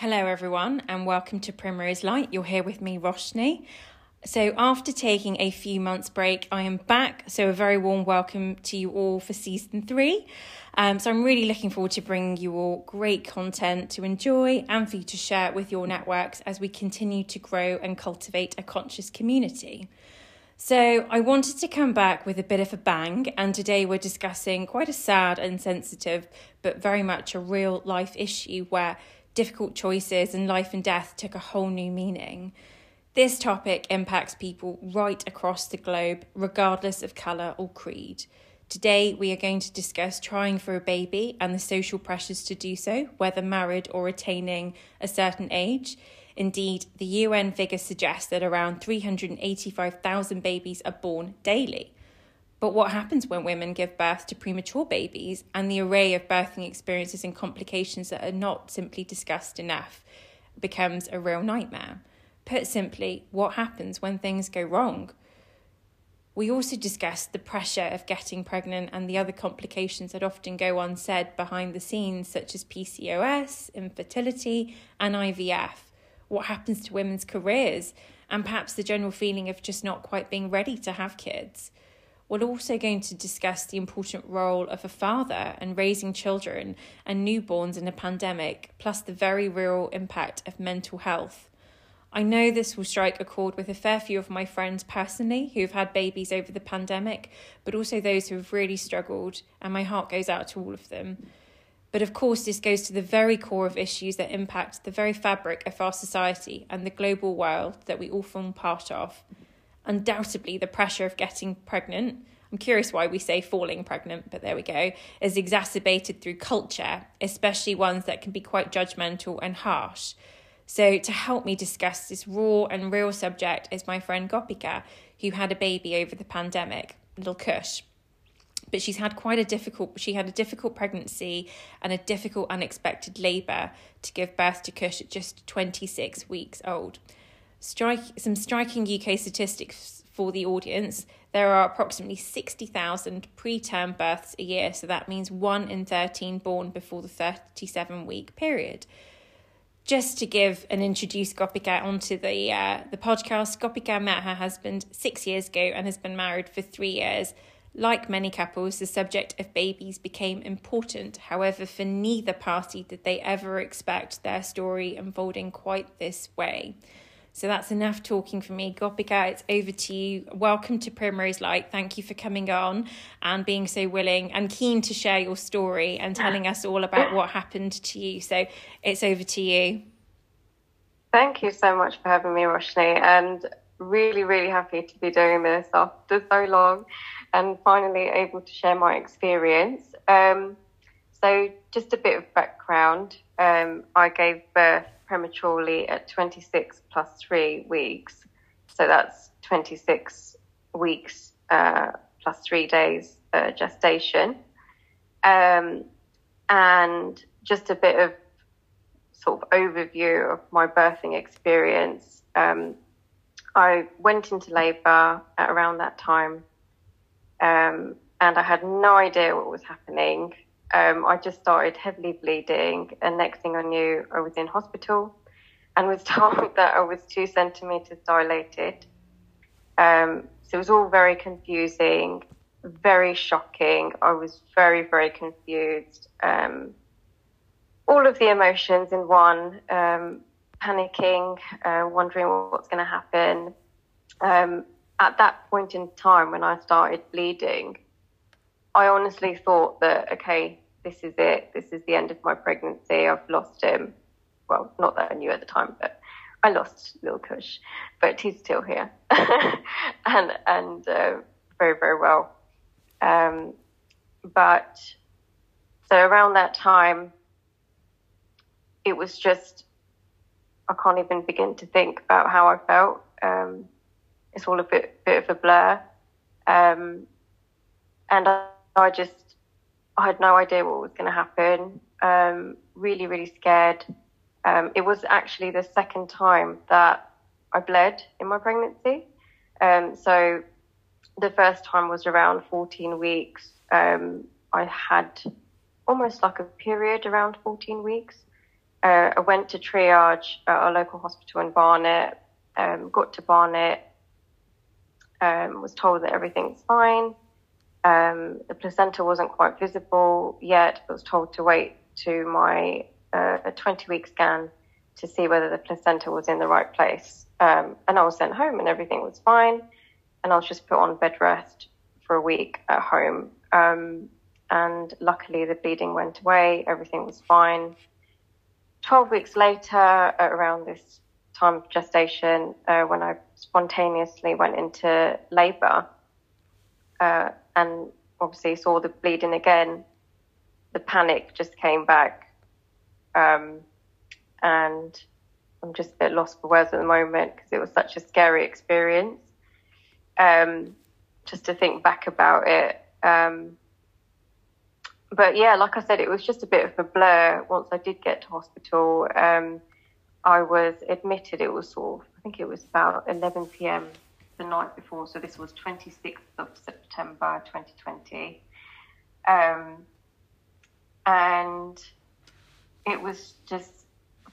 Hello, everyone, and welcome to Primrose Light. You're here with me, Roshni. So, after taking a few months' break, I am back. So, a very warm welcome to you all for season three. Um, so, I'm really looking forward to bringing you all great content to enjoy and for you to share with your networks as we continue to grow and cultivate a conscious community. So, I wanted to come back with a bit of a bang, and today we're discussing quite a sad and sensitive, but very much a real life issue where difficult choices and life and death took a whole new meaning. This topic impacts people right across the globe, regardless of colour or creed. Today, we are going to discuss trying for a baby and the social pressures to do so, whether married or attaining a certain age. Indeed, the UN figures suggest that around 385,000 babies are born daily. But what happens when women give birth to premature babies and the array of birthing experiences and complications that are not simply discussed enough becomes a real nightmare? Put simply, what happens when things go wrong? We also discussed the pressure of getting pregnant and the other complications that often go unsaid behind the scenes, such as PCOS, infertility, and IVF. What happens to women's careers, and perhaps the general feeling of just not quite being ready to have kids. We're also going to discuss the important role of a father and raising children and newborns in a pandemic, plus the very real impact of mental health. I know this will strike a chord with a fair few of my friends personally who have had babies over the pandemic, but also those who have really struggled, and my heart goes out to all of them. But of course, this goes to the very core of issues that impact the very fabric of our society and the global world that we all form part of undoubtedly the pressure of getting pregnant. I'm curious why we say falling pregnant, but there we go, is exacerbated through culture, especially ones that can be quite judgmental and harsh. So, to help me discuss this raw and real subject is my friend Gopika, who had a baby over the pandemic, little Kush. But she's had quite a difficult, she had a difficult pregnancy and a difficult unexpected labour to give birth to Kush at just 26 weeks old. Strike, some striking UK statistics for the audience. There are approximately 60,000 preterm births a year, so that means 1 in 13 born before the 37 week period. Just to give and introduce Gopika onto the uh, the podcast, Gopika met her husband six years ago and has been married for three years. Like many couples, the subject of babies became important. However, for neither party did they ever expect their story unfolding quite this way. So that's enough talking for me. Gopika, it's over to you. Welcome to Primrose Light. Thank you for coming on and being so willing and keen to share your story and telling us all about what happened to you. So it's over to you. Thank you so much for having me, Roshni, and really, really happy to be doing this after so long and finally able to share my experience. Um, so, just a bit of background um, I gave birth prematurely at 26 plus three weeks. So that's 26 weeks uh, plus three days uh, gestation. Um, and just a bit of sort of overview of my birthing experience. Um, I went into labour at around that time, um, and I had no idea what was happening um, I just started heavily bleeding, and next thing I knew, I was in hospital and was told that I was two centimeters dilated. Um, so it was all very confusing, very shocking. I was very, very confused. Um, all of the emotions in one, um, panicking, uh, wondering what's going to happen. Um, at that point in time, when I started bleeding, I honestly thought that, okay, this is it. This is the end of my pregnancy. I've lost him. Well, not that I knew at the time, but I lost little Kush, but he's still here and and uh, very very well. Um, but so around that time, it was just I can't even begin to think about how I felt. Um, it's all a bit bit of a blur, um, and I, I just, I had no idea what was going to happen. Um, really, really scared. Um, it was actually the second time that I bled in my pregnancy. Um, so the first time was around 14 weeks. Um, I had almost like a period around 14 weeks. Uh, I went to triage at our local hospital in Barnet, um, got to Barnet, um, was told that everything's fine. Um, the placenta wasn't quite visible yet, but was told to wait to my uh, 20 week scan to see whether the placenta was in the right place. Um, and I was sent home and everything was fine. And I was just put on bed rest for a week at home. Um, and luckily the bleeding went away, everything was fine. 12 weeks later, around this time of gestation, uh, when I spontaneously went into labour uh, and obviously saw the bleeding again, the panic just came back. Um, and I'm just a bit lost for words at the moment because it was such a scary experience. Um, just to think back about it. Um, but yeah, like I said, it was just a bit of a blur once I did get to hospital. Um, I was admitted, it was sort of, I think it was about 11 p.m. the night before. So this was 26th of September 2020. Um, and it was just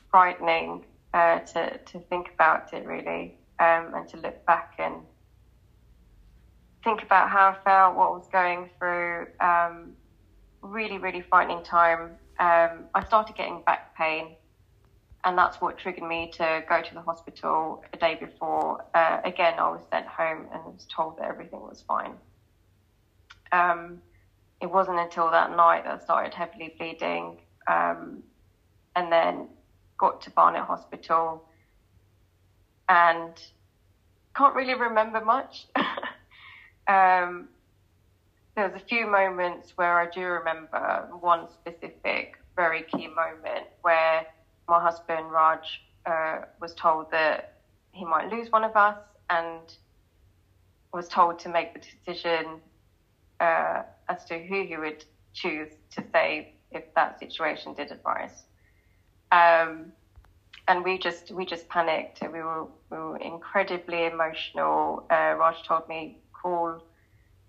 frightening uh, to, to think about it really um, and to look back and think about how I felt, what was going through. Um, really, really frightening time. Um, I started getting back pain, and that's what triggered me to go to the hospital a day before. Uh, again, I was sent home and was told that everything was fine. Um, it wasn't until that night that I started heavily bleeding, um, and then got to Barnet Hospital, and can't really remember much. um, there was a few moments where I do remember one specific, very key moment where my husband Raj uh, was told that he might lose one of us, and was told to make the decision uh, as to who he would choose to save if that situation did arise. Um, and we just we just panicked. We were we were incredibly emotional. Uh, Raj told me call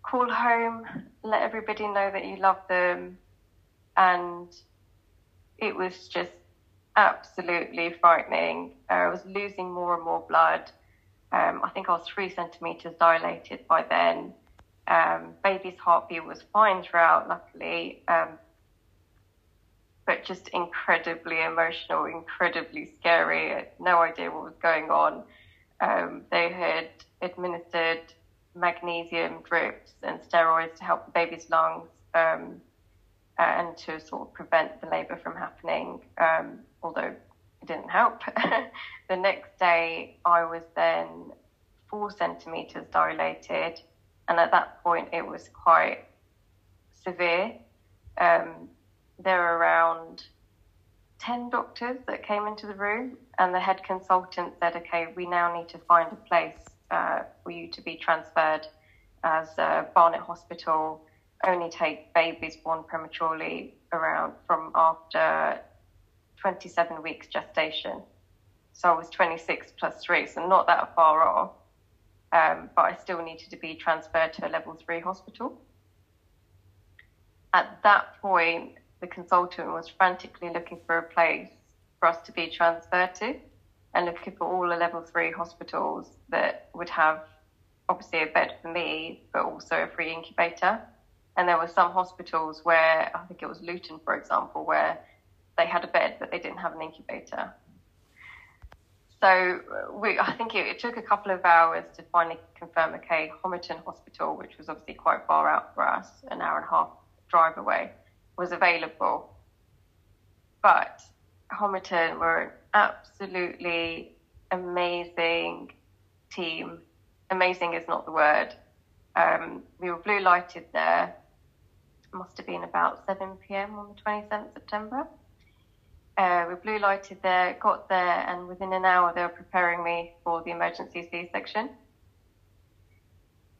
call home, let everybody know that you love them. And it was just absolutely frightening. Uh, I was losing more and more blood. Um, I think I was three centimeters dilated by then. Um, baby's heartbeat was fine throughout, luckily, um, but just incredibly emotional, incredibly scary. no idea what was going on. Um, they had administered magnesium drips and steroids to help the baby's lungs um, and to sort of prevent the labour from happening, um, although it didn't help. the next day, I was then four centimetres dilated, and at that point, it was quite severe. Um, there were around 10 doctors that came into the room, and the head consultant said, Okay, we now need to find a place uh, for you to be transferred as uh, Barnet Hospital only take babies born prematurely around from after 27 weeks gestation. So I was 26 plus three, so not that far off. Um, but I still needed to be transferred to a level three hospital. At that point, the consultant was frantically looking for a place for us to be transferred to and looking for all the level three hospitals that would have obviously a bed for me, but also a free incubator. And there were some hospitals where I think it was Luton, for example, where they had a bed but they didn't have an incubator. So we, I think it, it took a couple of hours to finally confirm. Okay, Homerton Hospital, which was obviously quite far out for us, an hour and a half drive away, was available. But Homerton were an absolutely amazing team. Amazing is not the word. Um, we were blue lighted there. Must have been about 7 p.m. on the 27th September. Uh, we blue lighted there, got there, and within an hour they were preparing me for the emergency C section.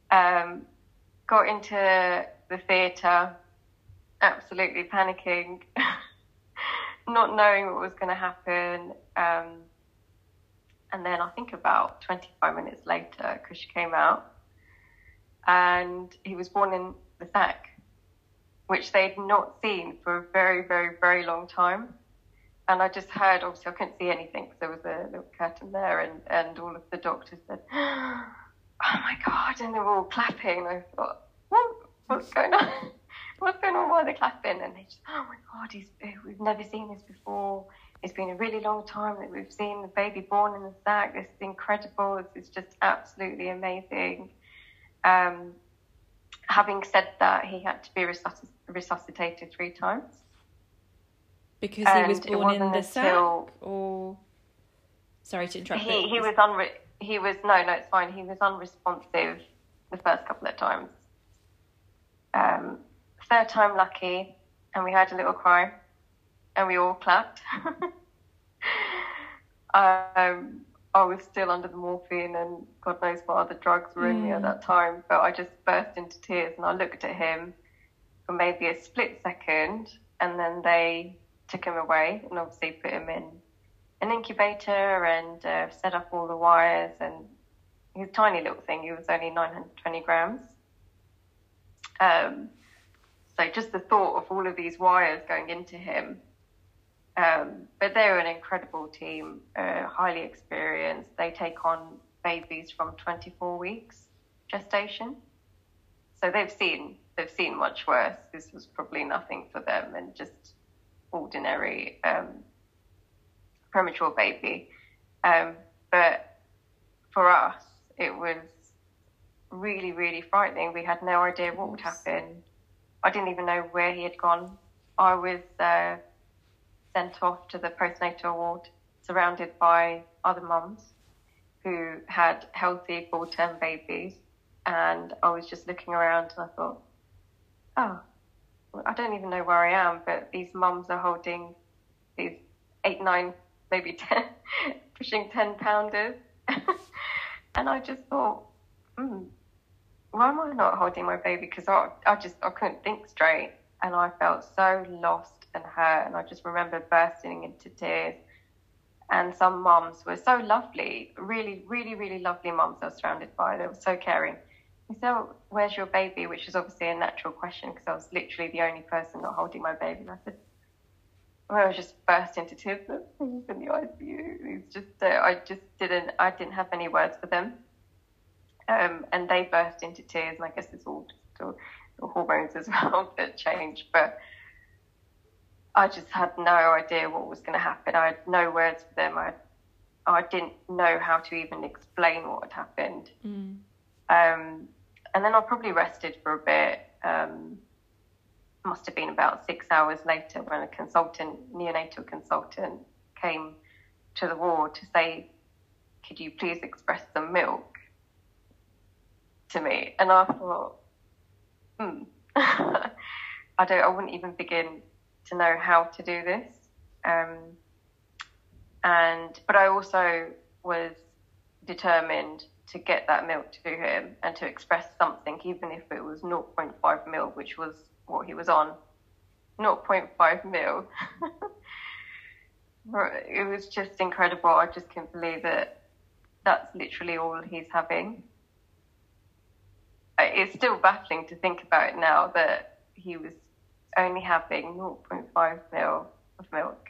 Um, got into the theatre, absolutely panicking. not knowing what was going to happen. Um, and then I think about 25 minutes later, Kush came out and he was born in the sac, which they'd not seen for a very, very, very long time. and I just heard, obviously, I couldn't see anything because there was a little curtain there, and, and all of the doctors said, Oh my God, and they were all clapping. And I thought, what? What's going on? What's going on? Why are they clapping? And they just, oh my God, he's, we've never seen this before. It's been a really long time that we've seen the baby born in the sac. This is incredible. This is just absolutely amazing. Um, having said that, he had to be resusc- resuscitated three times. Because he was born in the sac, or sorry to interrupt. He he was unre- he was no no it's fine. He was unresponsive the first couple of times. Um, third time lucky, and we heard a little cry, and we all clapped. um, I was still under the morphine, and God knows what other drugs were in mm. me at mm. that time. But I just burst into tears, and I looked at him for maybe a split second, and then they took him away and obviously put him in an incubator and uh, set up all the wires. And he was tiny little thing. He was only 920 grams. Um, so just the thought of all of these wires going into him. Um, but they're an incredible team, uh, highly experienced. They take on babies from 24 weeks gestation. So they've seen they've seen much worse. This was probably nothing for them, and just ordinary um, premature baby. Um, but for us, it was really, really frightening. We had no idea what would happen. I didn't even know where he had gone. I was uh, sent off to the postnatal ward, surrounded by other mums who had healthy full term babies. And I was just looking around and I thought, oh, I don't even know where I am, but these mums are holding these eight, nine, maybe 10, pushing 10 pounders. and I just thought, hmm, why am I not holding my baby? Because I, I just, I couldn't think straight. And I felt so lost and hurt. And I just remember bursting into tears. And some mums were so lovely, really, really, really lovely mums I was surrounded by. They were so caring he said, Where's your baby? Which is obviously a natural question because I was literally the only person not holding my baby. And I said, well, I was just burst into tears. He's in the ICU. He's just, uh, I just didn't, I didn't have any words for them. Um, and they burst into tears. And I guess it's all just all, hormones as well that change. But I just had no idea what was going to happen. I had no words for them. I, I didn't know how to even explain what had happened. Mm. Um, and then I probably rested for a bit. Um, must have been about six hours later when a consultant, neonatal consultant, came to the ward to say, "Could you please express some milk to me?" And I thought, "Hmm, I don't. I wouldn't even begin to know how to do this." Um, and but I also was determined to get that milk to him and to express something, even if it was 0.5 mil, which was what he was on. 0.5 mil. it was just incredible. I just can't believe that that's literally all he's having. It's still baffling to think about it now that he was only having 0.5 mil of milk.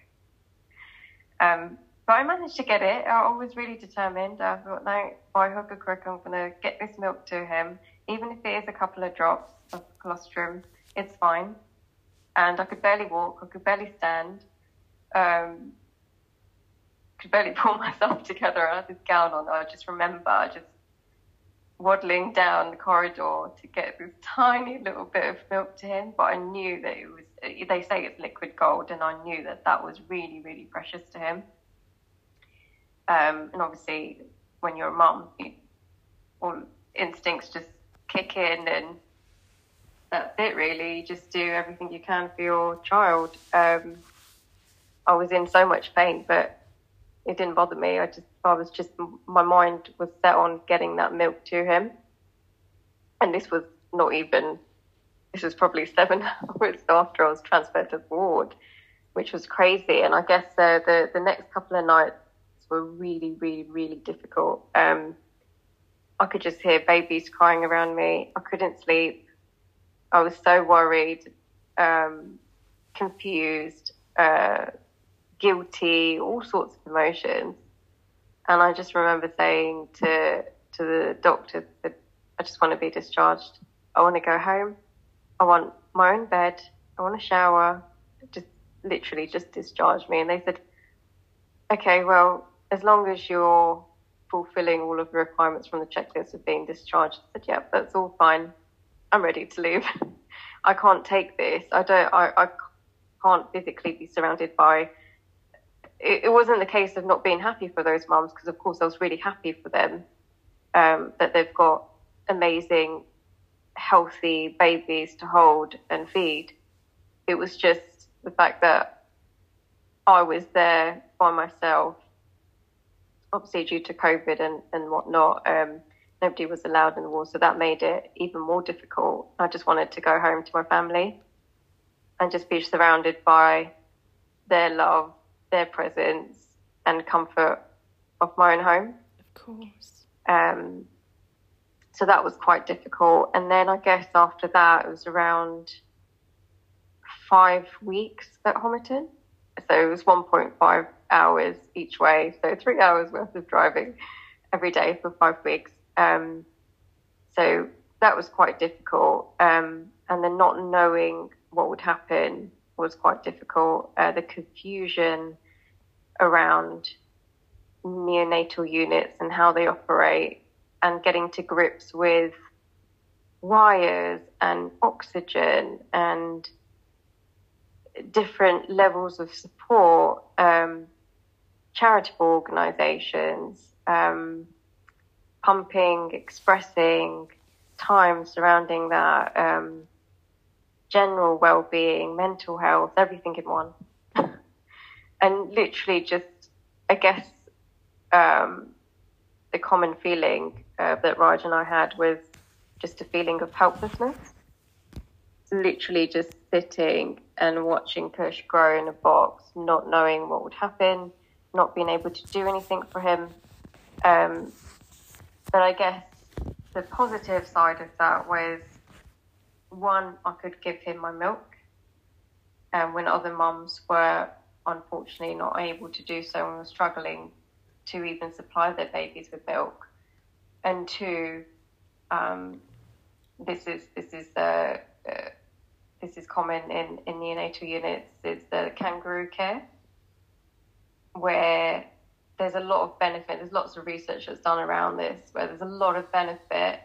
Um, but I managed to get it. I was really determined. I thought, no, by hook or crook, I'm going to get this milk to him. Even if it is a couple of drops of colostrum, it's fine. And I could barely walk. I could barely stand. Um, could barely pull myself together. I had this gown on. I just remember I just waddling down the corridor to get this tiny little bit of milk to him. But I knew that it was, they say it's liquid gold, and I knew that that was really, really precious to him. Um, and obviously, when you're a mum, you, all instincts just kick in, and that's it really. You just do everything you can for your child. Um, I was in so much pain, but it didn't bother me. I just, I was just, my mind was set on getting that milk to him. And this was not even, this was probably seven hours after I was transferred to the ward, which was crazy. And I guess uh, the, the next couple of nights, were really, really, really difficult. Um, I could just hear babies crying around me. I couldn't sleep. I was so worried, um, confused, uh, guilty, all sorts of emotions. And I just remember saying to to the doctor that I just want to be discharged. I want to go home. I want my own bed. I want a shower. Just literally just discharge me. And they said, okay, well, as long as you're fulfilling all of the requirements from the checklist of being discharged, I said, yeah, that's all fine. I'm ready to leave. I can't take this. I don't, I, I can't physically be surrounded by it, it, wasn't the case of not being happy for those mums because of course I was really happy for them um, that they've got amazing healthy babies to hold and feed. It was just the fact that I was there by myself obviously due to COVID and, and whatnot um, nobody was allowed in the ward so that made it even more difficult. I just wanted to go home to my family and just be surrounded by their love their presence and comfort of my own home. Of course. Um, so that was quite difficult. And then I guess after that, it was around five weeks at Homerton. So it was 1.5 hours each way. So three hours worth of driving every day for five weeks. Um, so that was quite difficult. Um, and then not knowing what would happen was quite difficult. Uh, the confusion around neonatal units and how they operate, and getting to grips with wires and oxygen and different levels of support, um, charitable organisations, um, pumping, expressing, time surrounding that. Um, general well-being, mental health, everything in one. and literally just, I guess, um, the common feeling uh, that Raj and I had was just a feeling of helplessness. Literally just sitting and watching Kush grow in a box, not knowing what would happen, not being able to do anything for him. Um, but I guess the positive side of that was one, I could give him my milk. And when other mums were unfortunately not able to do so and were struggling to even supply their babies with milk. And two, um, this is this is uh, uh, this is common in, in neonatal units is the kangaroo care, where there's a lot of benefit. There's lots of research that's done around this, where there's a lot of benefit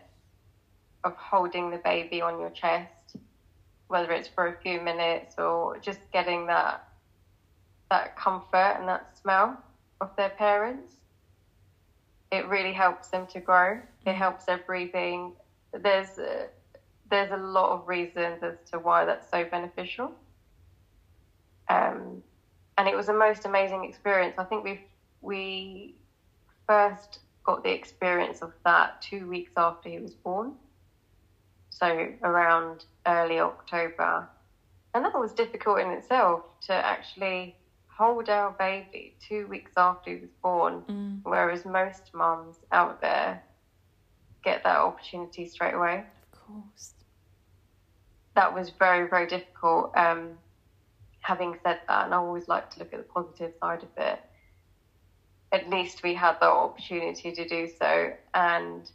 of holding the baby on your chest, whether it's for a few minutes or just getting that that comfort and that smell of their parents. It really helps them to grow. It helps their breathing. There's a, there's a lot of reasons as to why that's so beneficial. Um, and it was a most amazing experience. I think we we first got the experience of that two weeks after he was born so around early October. And that was difficult in itself to actually hold our baby two weeks after he was born, mm. whereas most mums out there get that opportunity straight away. Of course. That was very, very difficult. Um, having said that, and I always like to look at the positive side of it, at least we had the opportunity to do so. And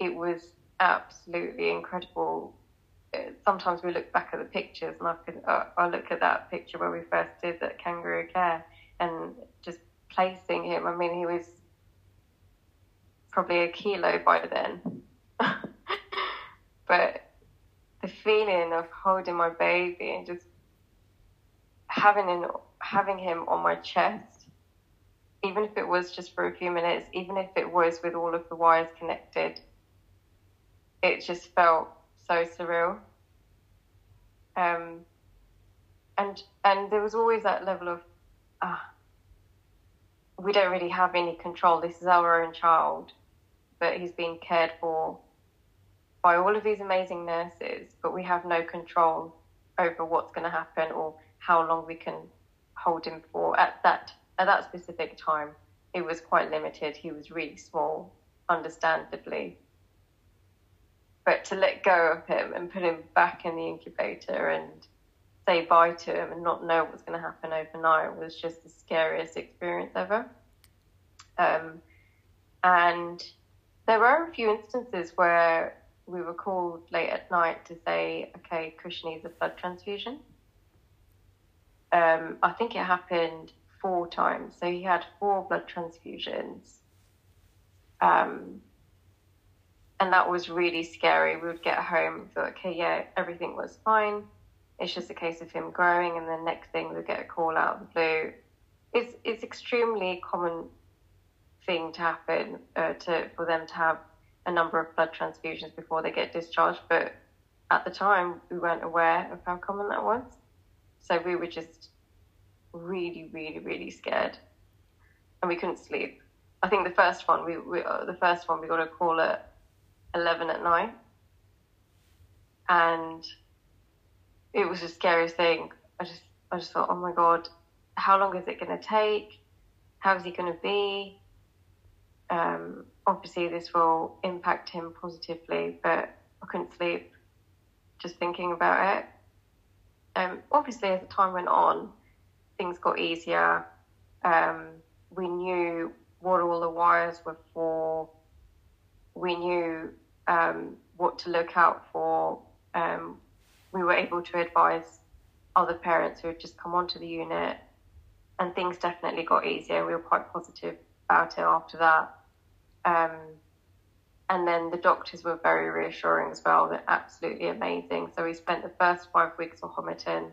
it was absolutely incredible. Uh, sometimes we look back at the pictures, and I can uh, I look at that picture where we first did that kangaroo care, and just placing him. I mean, he was probably a kilo by then, but the feeling of holding my baby and just having him, having him on my chest, even if it was just for a few minutes, even if it was with all of the wires connected, it just felt so surreal. Um, and and there was always that level of ah, we don't really have any control. This is our own child, but he's being cared for by all of these amazing nurses, but we have no control over what's going to happen or how long we can hold him for at that at that specific time. It was quite limited. He was really small, understandably but to let go of him and put him back in the incubator and say bye to him and not know what's going to happen overnight was just the scariest experience ever. Um, and there were a few instances where we were called late at night to say, okay, Kush needs a blood transfusion. Um, I think it happened four times. So he had four blood transfusions. Um, and that was really scary. We would get home and thought, okay, yeah, everything was fine. It's just a case of him growing, and the next thing we get a call out of the blue. It's it's extremely common thing to happen uh, to for them to have a number of blood transfusions before they get discharged, but at the time we weren't aware of how common that was. So we were just really, really, really scared, and we couldn't sleep. I think the first one we, we uh, the first one we got a call at eleven at night, and it was the scariest thing. I just I just thought, oh my god, how long is it going to take? How's he going to be? Um, obviously, this will impact him positively, but I couldn't sleep just thinking about it. Um, obviously, as the time went on, things got easier. Um, we knew what all the wires were for. We knew um, what to look out for. Um, we were able to advise other parents who had just come onto the unit, and things definitely got easier. We were quite positive about it after that. Um, and then the doctors were very reassuring as well. They're absolutely amazing. So we spent the first five weeks at Homerton,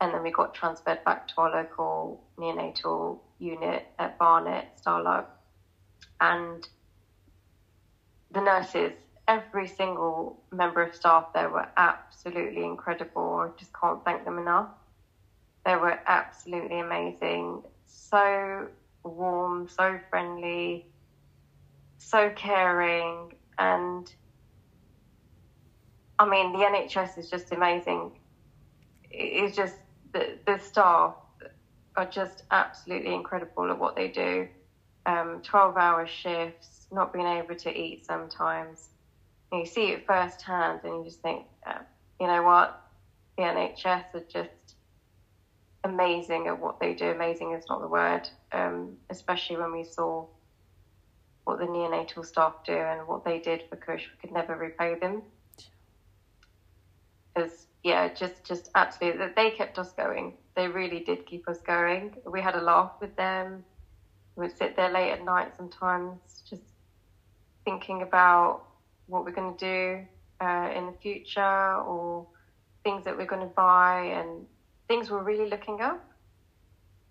and then we got transferred back to our local neonatal unit at Barnet, Starlark. And the nurses every single member of staff there were absolutely incredible. I just can't thank them enough. They were absolutely amazing. So warm, so friendly, so caring. And I mean, the NHS is just amazing. It's just the, the staff are just absolutely incredible at what they do. Um, 12 hour shifts, not being able to eat sometimes you see it firsthand and you just think, uh, you know what, the NHS are just amazing at what they do. Amazing is not the word, um, especially when we saw what the neonatal staff do and what they did for Kush. We could never repay them. Because, yeah, just, just absolutely, they kept us going. They really did keep us going. We had a laugh with them. We would sit there late at night sometimes, just thinking about what we're going to do uh, in the future or things that we're going to buy and things we're really looking up.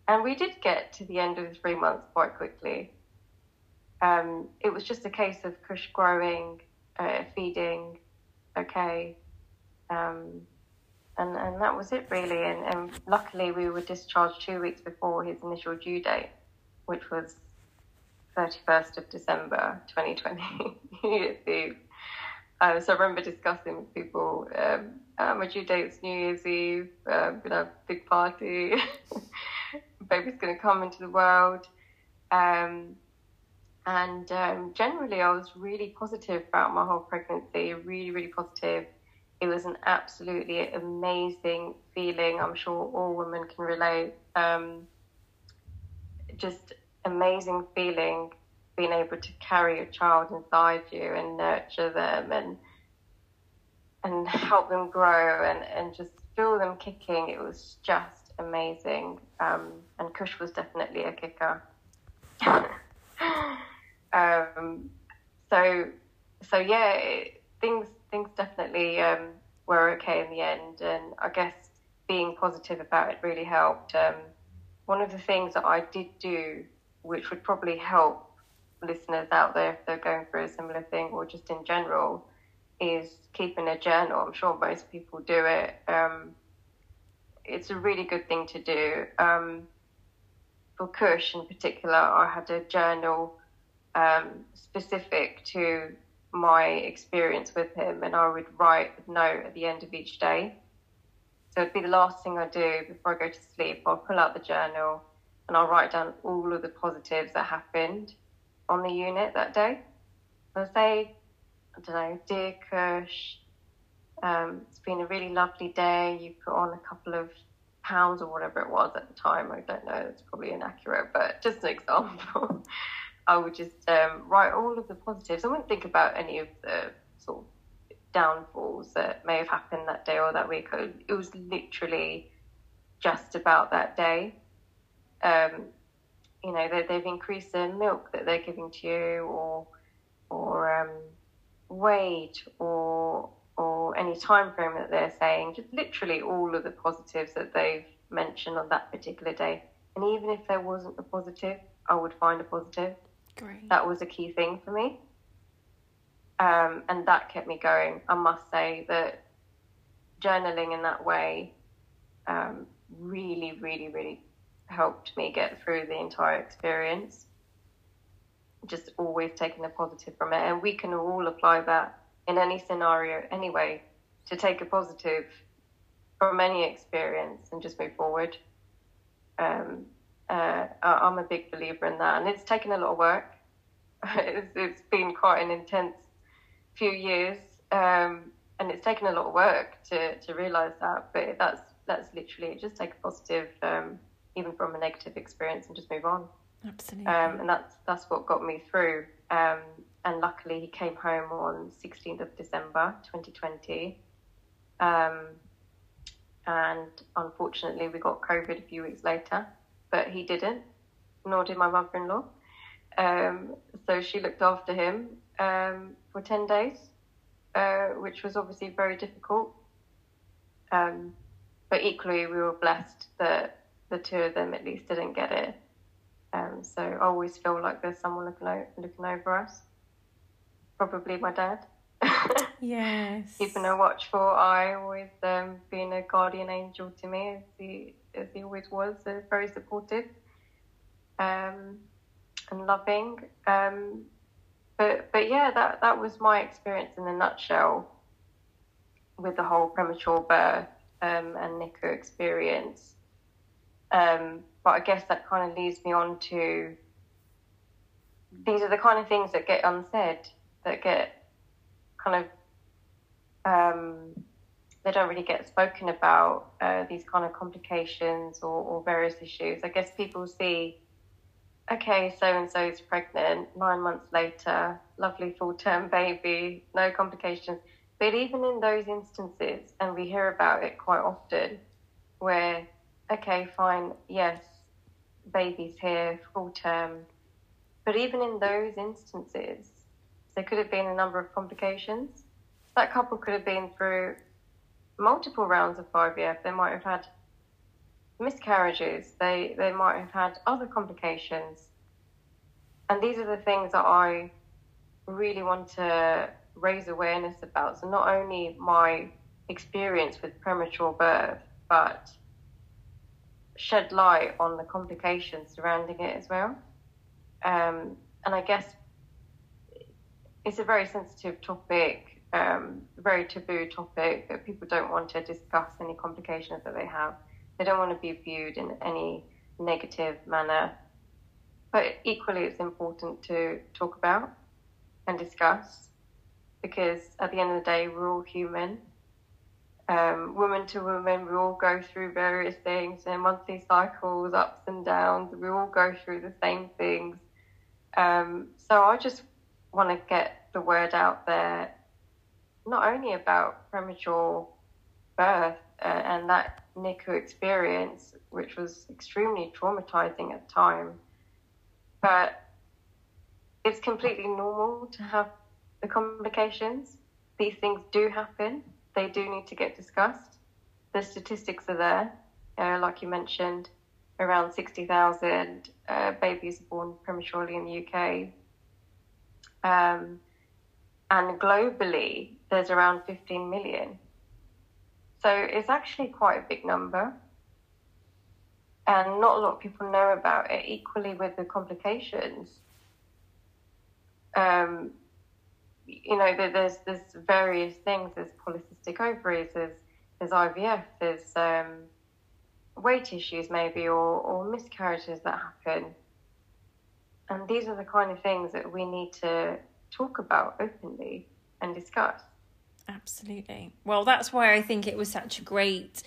And we did get to the end of the three months quite quickly. Um, it was just a case of Kush growing, uh, feeding, okay. Um, and, and that was it really. And, and luckily, we were discharged two weeks before his initial due date, which was 31st of December 2020, New Year's Eve. Um, so I remember discussing with people, um, uh, my due date's New Year's Eve, uh, going to have a big party, baby's going to come into the world. Um, and um, generally, I was really positive about my whole pregnancy, really, really positive. It was an absolutely amazing feeling. I'm sure all women can relate. Um, just amazing feeling being able to carry a child inside you and nurture them and and help them grow and, and just feel them kicking. It was just amazing. Um, and Kush was definitely a kicker. um, so so yeah, it, things things definitely um, were okay in the end, and I guess being positive about it really helped. Um, one of the things that I did do, which would probably help listeners out there if they're going through a similar thing or just in general is keeping a journal. I'm sure most people do it. Um, it's a really good thing to do. Um, for Kush in particular, I had a journal um, specific to my experience with him, and I would write a note at the end of each day. So it'd be the last thing I do before I go to sleep. I'll pull out the journal and I'll write down all of the positives that happened on the unit that day. I'll say, I don't know, dear Kush, Um, it's been a really lovely day. You put on a couple of pounds or whatever it was at the time. I don't know. It's probably inaccurate, but just an example. I would just um, write all of the positives. I wouldn't think about any of the sort of downfalls that may have happened that day or that week. It was literally just about that day. Um, you know, they, they've increased the milk that they're giving to you, or or um, weight, or or any time frame that they're saying. Just literally all of the positives that they've mentioned on that particular day. And even if there wasn't a positive, I would find a positive. Great. That was a key thing for me. Um, and that kept me going. I must say that journaling in that way um, really, really, really helped me get through the entire experience. Just always taking the positive from it. And we can all apply that in any scenario anyway to take a positive from any experience and just move forward. Um, uh, I'm a big believer in that. And it's taken a lot of work. it's, it's been quite an intense few years, um, and it's taken a lot of work to to realise that. But that's that's literally just take a positive, um, even from a negative experience, and just move on. Absolutely. Um, and that's that's what got me through. Um, and luckily, he came home on 16th of December 2020. Um, and unfortunately, we got COVID a few weeks later, but he didn't, nor did my mother in law. Um, so she looked after him um, for 10 days, uh, which was obviously very difficult. Um, but equally, we were blessed that the two of them at least didn't get it. Um, so I always feel like there's someone looking, o- looking over us. Probably my dad. yes. Keeping a watchful eye, always um, being a guardian angel to me, as he, as he always was, uh, very supportive um, and loving. Um, but but yeah, that that was my experience in a nutshell with the whole premature birth um, and NICU experience. Um, but I guess that kind of leads me on to these are the kind of things that get unsaid, that get kind of um, they don't really get spoken about. Uh, these kind of complications or, or various issues. I guess people see okay, so and so is pregnant, nine months later, lovely full term baby, no complications. But even in those instances, and we hear about it quite often, where, okay, fine, yes, baby's here, full term. But even in those instances, there could have been a number of complications. That couple could have been through multiple rounds of IVF. They might have had miscarriages, they, they might have had other complications. And these are the things that I really want to raise awareness about. So, not only my experience with premature birth, but shed light on the complications surrounding it as well. Um, and I guess it's a very sensitive topic, um, very taboo topic that people don't want to discuss any complications that they have. They don't want to be viewed in any negative manner. But equally, it's important to talk about and discuss because at the end of the day, we're all human. Um, woman to woman, we all go through various things and monthly cycles, ups and downs. We all go through the same things. Um, so I just want to get the word out there, not only about premature birth uh, and that NICU experience, which was extremely traumatizing at the time. But it's completely normal to have the complications. These things do happen. They do need to get discussed. The statistics are there. Uh, like you mentioned, around 60,000 uh, babies born prematurely in the UK. Um, and globally, there's around 15 million. So it's actually quite a big number. And not a lot of people know about it. Equally with the complications, um, you know, there's there's various things. There's polycystic ovaries. There's there's IVF. There's um, weight issues maybe, or or miscarriages that happen. And these are the kind of things that we need to talk about openly and discuss. Absolutely. Well, that's why I think it was such a great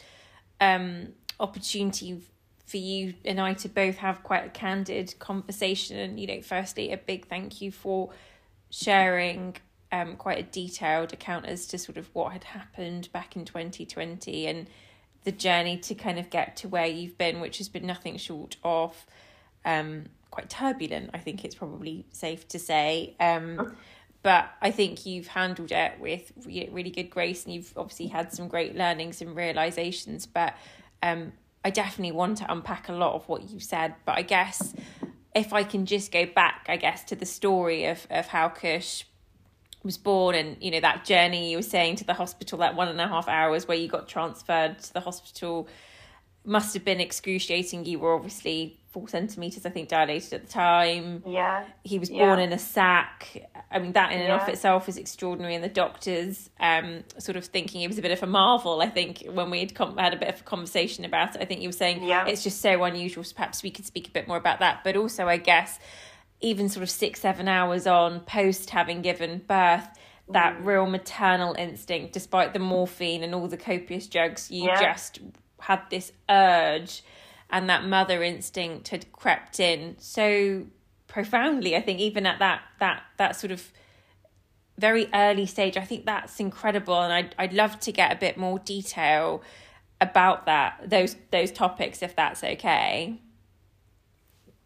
um, opportunity for you and I to both have quite a candid conversation. And, you know, firstly, a big thank you for sharing um, quite a detailed account as to sort of what had happened back in 2020 and the journey to kind of get to where you've been, which has been nothing short of um, quite turbulent, I think it's probably safe to say. Um, but I think you've handled it with really good grace, and you've obviously had some great learnings and realizations. But um, I definitely want to unpack a lot of what you said. But I guess if I can just go back, I guess, to the story of of how Kush was born and you know that journey you were saying to the hospital that one and a half hours where you got transferred to the hospital must have been excruciating. You were obviously four centimeters, I think, dilated at the time. Yeah. He was yeah. born in a sac. I mean, that in and yeah. of itself is extraordinary. And the doctors, um, sort of thinking it was a bit of a marvel. I think when we had com- had a bit of a conversation about it, I think you were saying yeah. it's just so unusual. So perhaps we could speak a bit more about that. But also, I guess, even sort of six, seven hours on post having given birth that mm. real maternal instinct, despite the morphine and all the copious drugs, you yeah. just had this urge and that mother instinct had crept in so profoundly i think even at that that that sort of very early stage i think that's incredible and i'd, I'd love to get a bit more detail about that those those topics if that's okay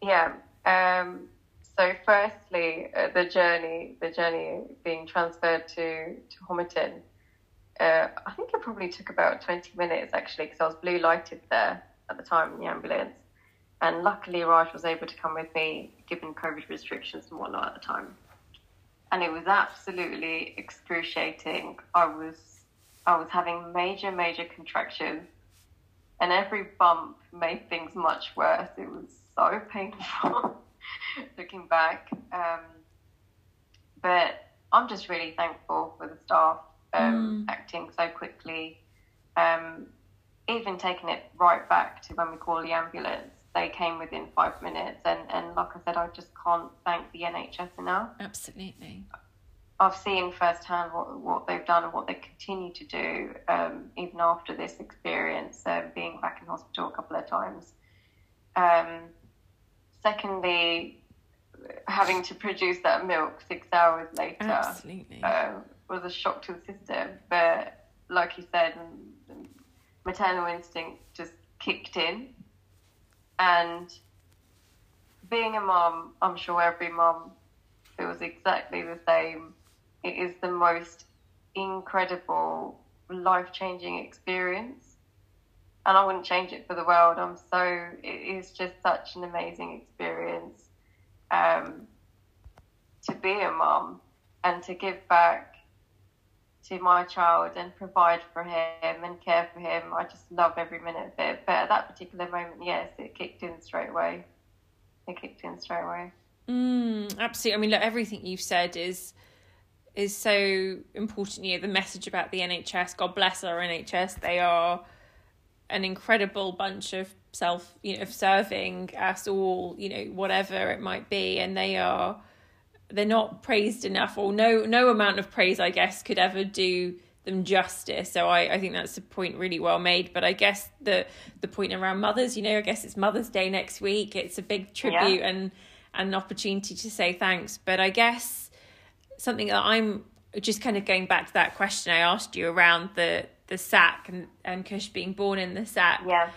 yeah um so firstly uh, the journey the journey being transferred to to homerton uh, I think it probably took about 20 minutes actually because I was blue lighted there at the time in the ambulance. And luckily, Raj was able to come with me, given COVID restrictions and whatnot at the time. And it was absolutely excruciating. I was, I was having major, major contractions, and every bump made things much worse. It was so painful looking back. Um, but I'm just really thankful for the staff um, mm. acting so quickly. Um, even taking it right back to when we called the ambulance, they came within five minutes. And, and like I said, I just can't thank the NHS enough. Absolutely. I've seen firsthand what, what they've done and what they continue to do, um, even after this experience, uh, being back in hospital a couple of times. Um, secondly, having to produce that milk six hours later. Absolutely. Um, was a shock to the system. But like you said, maternal instinct just kicked in. And being a mom, I'm sure every mom feels exactly the same. It is the most incredible, life changing experience. And I wouldn't change it for the world. I'm so, it is just such an amazing experience um, to be a mom and to give back to my child and provide for him and care for him. I just love every minute of it. But at that particular moment, yes, it kicked in straight away. It kicked in straight away. Mm, absolutely. I mean, look, everything you've said is is so important. You know, the message about the NHS. God bless our NHS. They are an incredible bunch of self, you know, of serving us all. You know, whatever it might be, and they are they're not praised enough or no no amount of praise i guess could ever do them justice so i i think that's a point really well made but i guess the the point around mothers you know i guess it's mother's day next week it's a big tribute yeah. and, and an opportunity to say thanks but i guess something that i'm just kind of going back to that question i asked you around the the sac and and kush being born in the sac yeah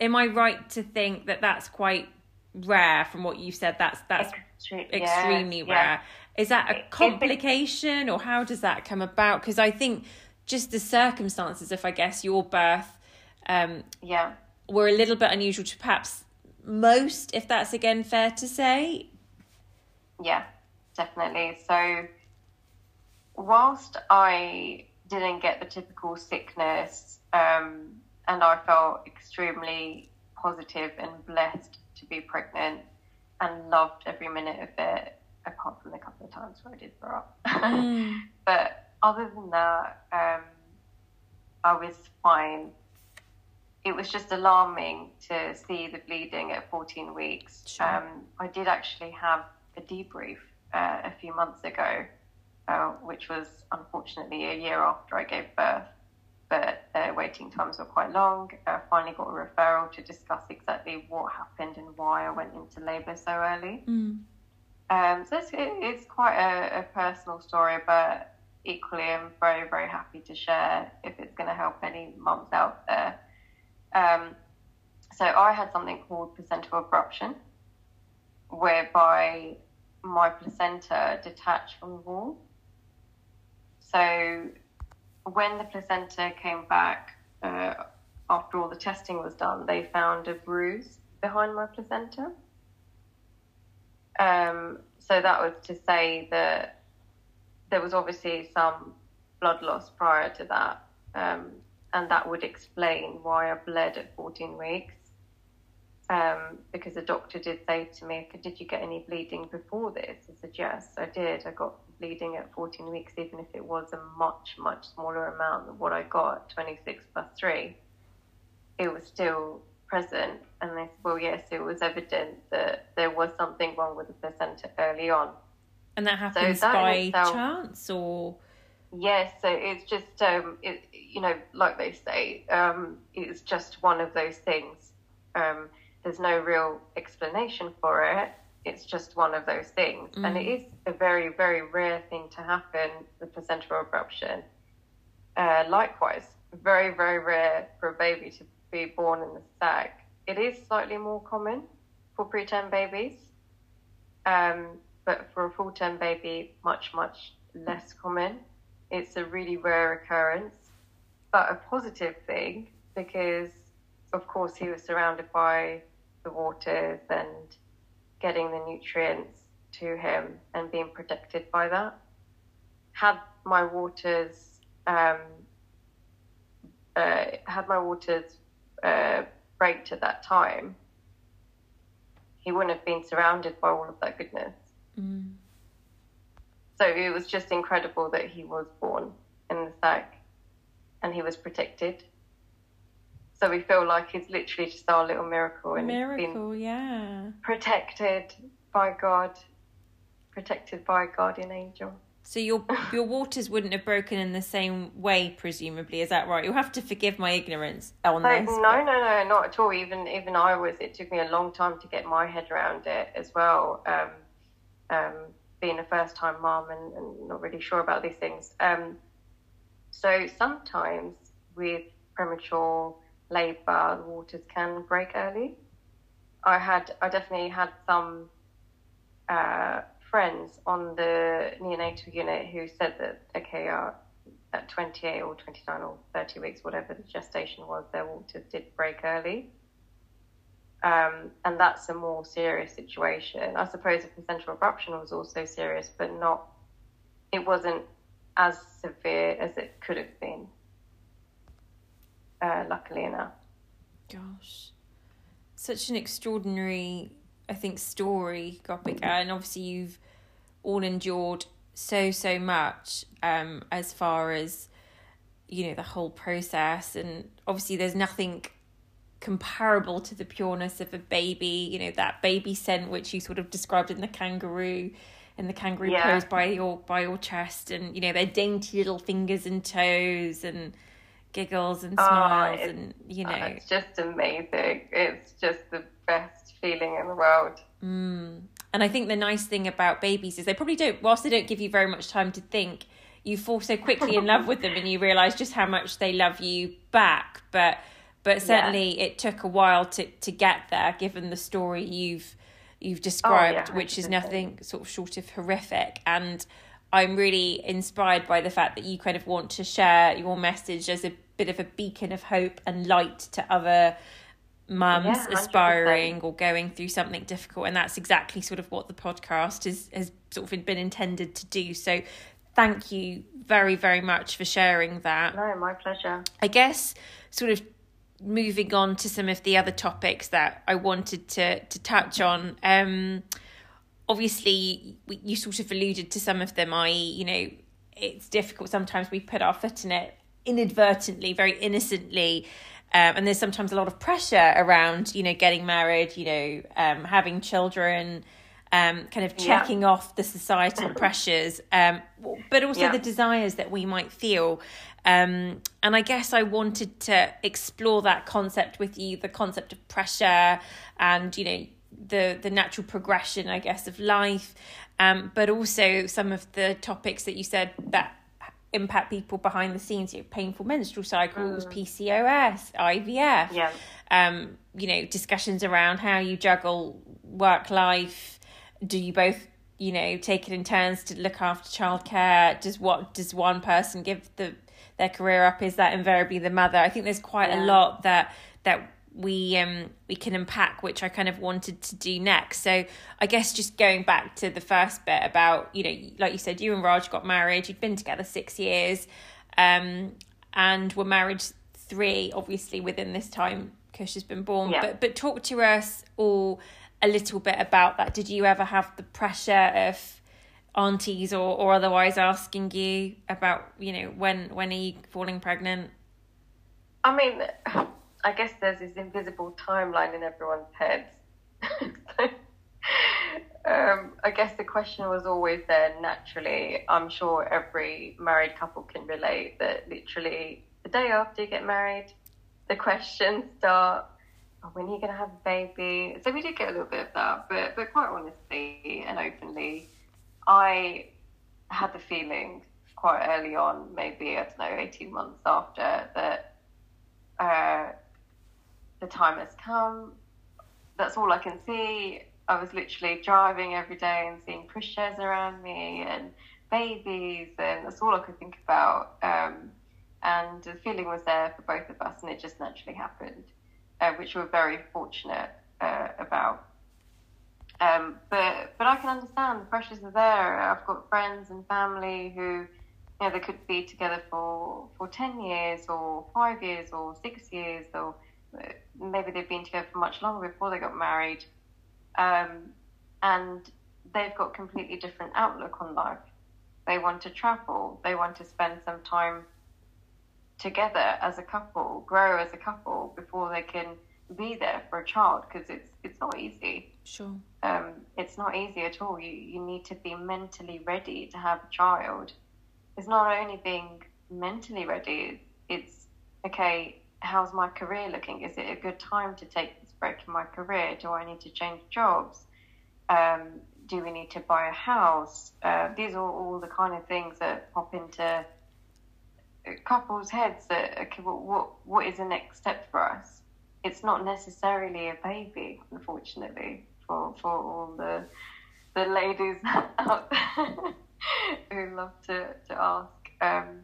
am i right to think that that's quite rare from what you've said that's that's extremely rare. Yeah. Is that a complication or how does that come about? Because I think just the circumstances if I guess, your birth um, yeah. were a little bit unusual to perhaps most, if that's again fair to say. Yeah, definitely. So, whilst I didn't get the typical sickness um, and I felt extremely positive and blessed to be pregnant, and loved every minute of it, apart from the couple of times where I did throw up. Mm. but other than that, um, I was fine. It was just alarming to see the bleeding at 14 weeks. Sure. Um, I did actually have a debrief uh, a few months ago uh, which was unfortunately a year after I gave birth. But the waiting times were quite long. I finally got a referral to discuss exactly what happened and why I went into labour so early. Mm. Um, so it's, it's quite a, a, personal story, but equally, I'm very, very happy to share if it's going to help any mums out there. Um, so I had something called placental abruption, whereby my placenta detached from the wall. So when the placenta came back uh, after all the testing was done, they found a bruise behind my placenta. Um, so that was to say that there was obviously some blood loss prior to that, um, and that would explain why I bled at 14 weeks. Um, because the doctor did say to me, Did you get any bleeding before this? I said, Yes, I did. I got bleeding at 14 weeks, even if it was a much, much smaller amount than what I got, 26 plus 3. It was still present. And they said, Well, yes, it was evident that there was something wrong with the placenta early on. And that happens so that by itself, chance or? Yes, so it's just, um, it, you know, like they say, um, it's just one of those things. Um, there's no real explanation for it. It's just one of those things. Mm. And it is a very, very rare thing to happen, the placental abruption. Uh, likewise, very, very rare for a baby to be born in the sac. It is slightly more common for preterm babies, um, but for a full term baby, much, much less common. It's a really rare occurrence, but a positive thing because, of course, he was surrounded by the waters and getting the nutrients to him and being protected by that. Had my waters um, uh, had my waters uh, break at that time, he wouldn't have been surrounded by all of that goodness. Mm. So it was just incredible that he was born in the sac and he was protected so we feel like it's literally just our little miracle and miracle, yeah. Protected by God, protected by a guardian angel. So your your waters wouldn't have broken in the same way, presumably. Is that right? You'll have to forgive my ignorance on no, this. No, but... no, no, not at all. Even even I was. It took me a long time to get my head around it as well. Um, um, being a first time mom and, and, not really sure about these things. Um, so sometimes with premature labour, the waters can break early. I had, I definitely had some uh, friends on the neonatal unit who said that, okay, uh, at 28 or 29 or 30 weeks, whatever the gestation was, their waters did break early. Um, and that's a more serious situation. I suppose a placental abruption was also serious, but not, it wasn't as severe as it could have been uh, luckily enough. Gosh, such an extraordinary, I think, story, Gopika, and obviously you've all endured so so much um, as far as you know the whole process, and obviously there's nothing comparable to the pureness of a baby. You know that baby scent which you sort of described in the kangaroo in the kangaroo yeah. pose by your by your chest and you know their dainty little fingers and toes and giggles and oh, smiles oh, and you know. it's just amazing. It's just the best feeling in the world. Mm. and i think the nice thing about babies is they probably don't whilst they don't give you very much time to think you fall so quickly in love with them and you realize just how much they love you back. But but certainly yeah. it took a while to to get there given the story you've you've described oh, yeah, which is nothing sort of short of horrific. And I'm really inspired by the fact that you kind of want to share your message as a bit of a beacon of hope and light to other mums yeah, aspiring or going through something difficult and that's exactly sort of what the podcast is has sort of been intended to do. So thank you very very much for sharing that. No my pleasure. I guess sort of moving on to some of the other topics that i wanted to to touch on um obviously you sort of alluded to some of them i.e you know it's difficult sometimes we put our foot in it inadvertently very innocently um, and there's sometimes a lot of pressure around you know getting married you know um, having children um, kind of checking yeah. off the societal pressures, um, but also yeah. the desires that we might feel. Um, and I guess I wanted to explore that concept with you, the concept of pressure and, you know, the the natural progression, I guess, of life, um, but also some of the topics that you said that impact people behind the scenes, you know, painful menstrual cycles, mm. PCOS, IVF, yeah. um, you know, discussions around how you juggle work life. Do you both, you know, take it in turns to look after childcare? Does what does one person give the their career up? Is that invariably the mother? I think there's quite yeah. a lot that that we um we can unpack which I kind of wanted to do next. So I guess just going back to the first bit about, you know, like you said, you and Raj got married, you'd been together six years, um, and were married three, obviously within this time Kush has been born. Yeah. But but talk to us all a little bit about that. Did you ever have the pressure of aunties or, or otherwise asking you about, you know, when when are you falling pregnant? I mean I guess there's this invisible timeline in everyone's heads. um, I guess the question was always there naturally. I'm sure every married couple can relate that literally the day after you get married, the questions start. Oh, when are you going to have a baby? So we did get a little bit of that, but but quite honestly and openly, I had the feeling quite early on, maybe I don't know, eighteen months after that. Uh, the time has come. That's all I can see. I was literally driving every day and seeing pushchairs around me and babies, and that's all I could think about. Um, and the feeling was there for both of us, and it just naturally happened, uh, which we're very fortunate uh, about. Um, but but I can understand the pressures are there. I've got friends and family who, you know, they could be together for for ten years or five years or six years or maybe they've been together for much longer before they got married, um, and they've got completely different outlook on life. They want to travel. They want to spend some time together as a couple, grow as a couple before they can be there for a child because it's it's not easy. Sure. Um, it's not easy at all. You you need to be mentally ready to have a child. It's not only being mentally ready. It's okay how's my career looking? Is it a good time to take this break in my career? Do I need to change jobs? Um, do we need to buy a house? Uh, these are all the kind of things that pop into couples' heads. That okay, what what is the next step for us? It's not necessarily a baby, unfortunately, for for all the the ladies out there who love to to ask. Um,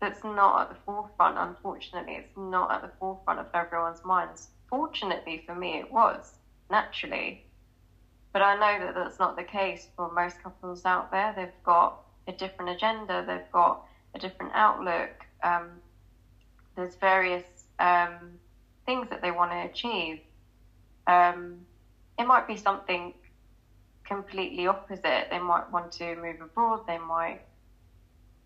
that's not at the forefront. Unfortunately, it's not at the forefront of everyone's minds. Fortunately for me, it was naturally. But I know that that's not the case for most couples out there. They've got a different agenda, they've got a different outlook. Um, there's various um, things that they want to achieve. Um, it might be something completely opposite. They might want to move abroad, they might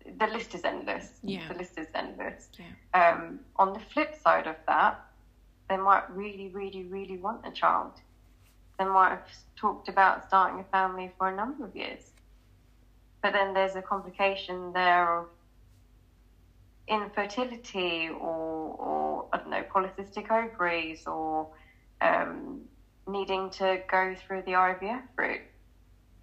the list is endless. Yeah. The list is endless. Yeah. Um, on the flip side of that, they might really, really, really want a child. They might have talked about starting a family for a number of years. But then there's a complication there of infertility or, or I don't know, polycystic ovaries or um, needing to go through the IVF route.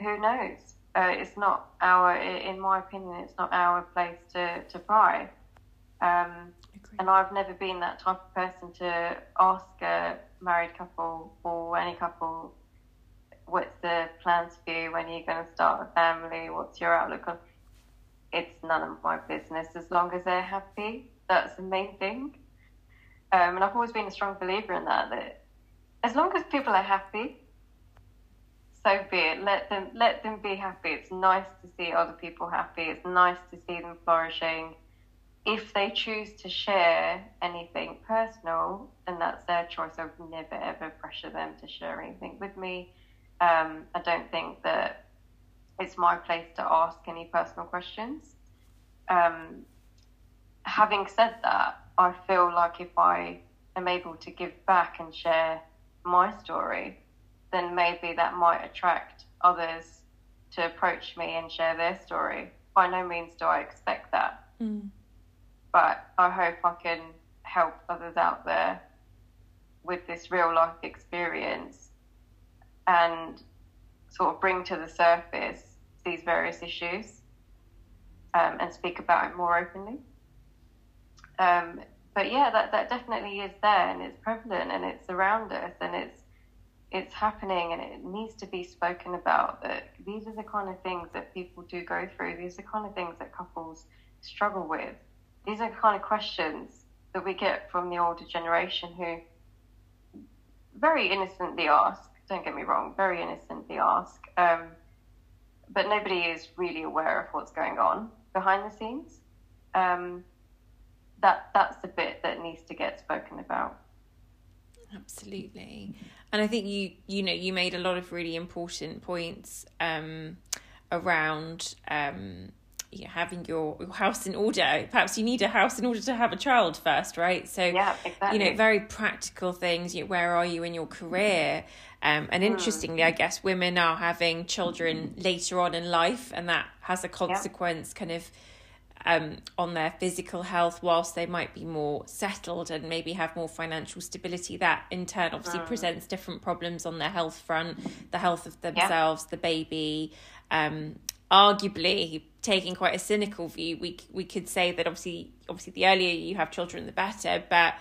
Who knows? Uh, it's not our, in my opinion, it's not our place to, to pry. Um, and I've never been that type of person to ask a married couple or any couple, what's the plans for you? When are you going to start a family? What's your outlook on? It's none of my business as long as they're happy. That's the main thing. Um, and I've always been a strong believer in that, that as long as people are happy, so be it. Let them let them be happy. It's nice to see other people happy. It's nice to see them flourishing. If they choose to share anything personal, then that's their choice. I would never ever pressure them to share anything with me. Um, I don't think that it's my place to ask any personal questions. Um, having said that, I feel like if I am able to give back and share my story, then maybe that might attract others to approach me and share their story. By no means do I expect that. Mm. But I hope I can help others out there with this real life experience and sort of bring to the surface these various issues um, and speak about it more openly. Um, but yeah, that, that definitely is there and it's prevalent and it's around us and it's it's happening and it needs to be spoken about that these are the kind of things that people do go through. These are the kind of things that couples struggle with. These are the kind of questions that we get from the older generation who very innocently ask don't get me wrong very innocently ask um, but nobody is really aware of what's going on behind the scenes. Um, that that's the bit that needs to get spoken about absolutely and i think you you know you made a lot of really important points um, around um, you know, having your, your house in order perhaps you need a house in order to have a child first right so yeah, exactly. you know very practical things you know, where are you in your career um, and hmm. interestingly, I guess women are having children later on in life, and that has a consequence, yeah. kind of um, on their physical health, whilst they might be more settled and maybe have more financial stability. That in turn obviously mm. presents different problems on their health front, the health of themselves, yeah. the baby. Um, arguably, taking quite a cynical view, we we could say that obviously, obviously, the earlier you have children, the better. But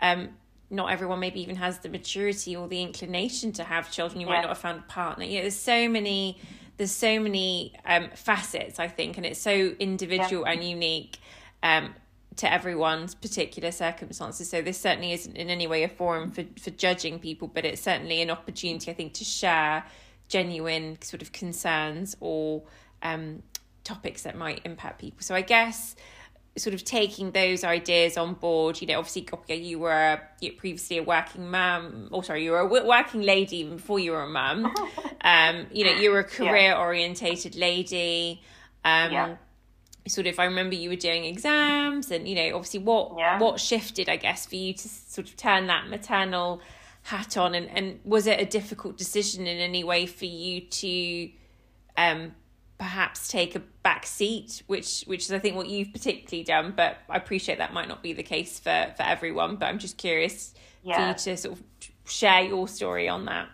um, not everyone maybe even has the maturity or the inclination to have children. You yeah. might not have found a partner. You know, there's so many there's so many um, facets, I think, and it's so individual yeah. and unique um, to everyone's particular circumstances. So this certainly isn't in any way a forum for, for judging people, but it's certainly an opportunity, I think, to share genuine sort of concerns or um, topics that might impact people. So I guess sort of taking those ideas on board you know obviously you were previously a working mum or sorry you were a working lady even before you were a mum um you know you were a career orientated lady um yeah. sort of i remember you were doing exams and you know obviously what yeah. what shifted i guess for you to sort of turn that maternal hat on and and was it a difficult decision in any way for you to um perhaps take a back seat, which which is I think what you've particularly done. But I appreciate that might not be the case for for everyone. But I'm just curious yeah. for you to sort of share your story on that.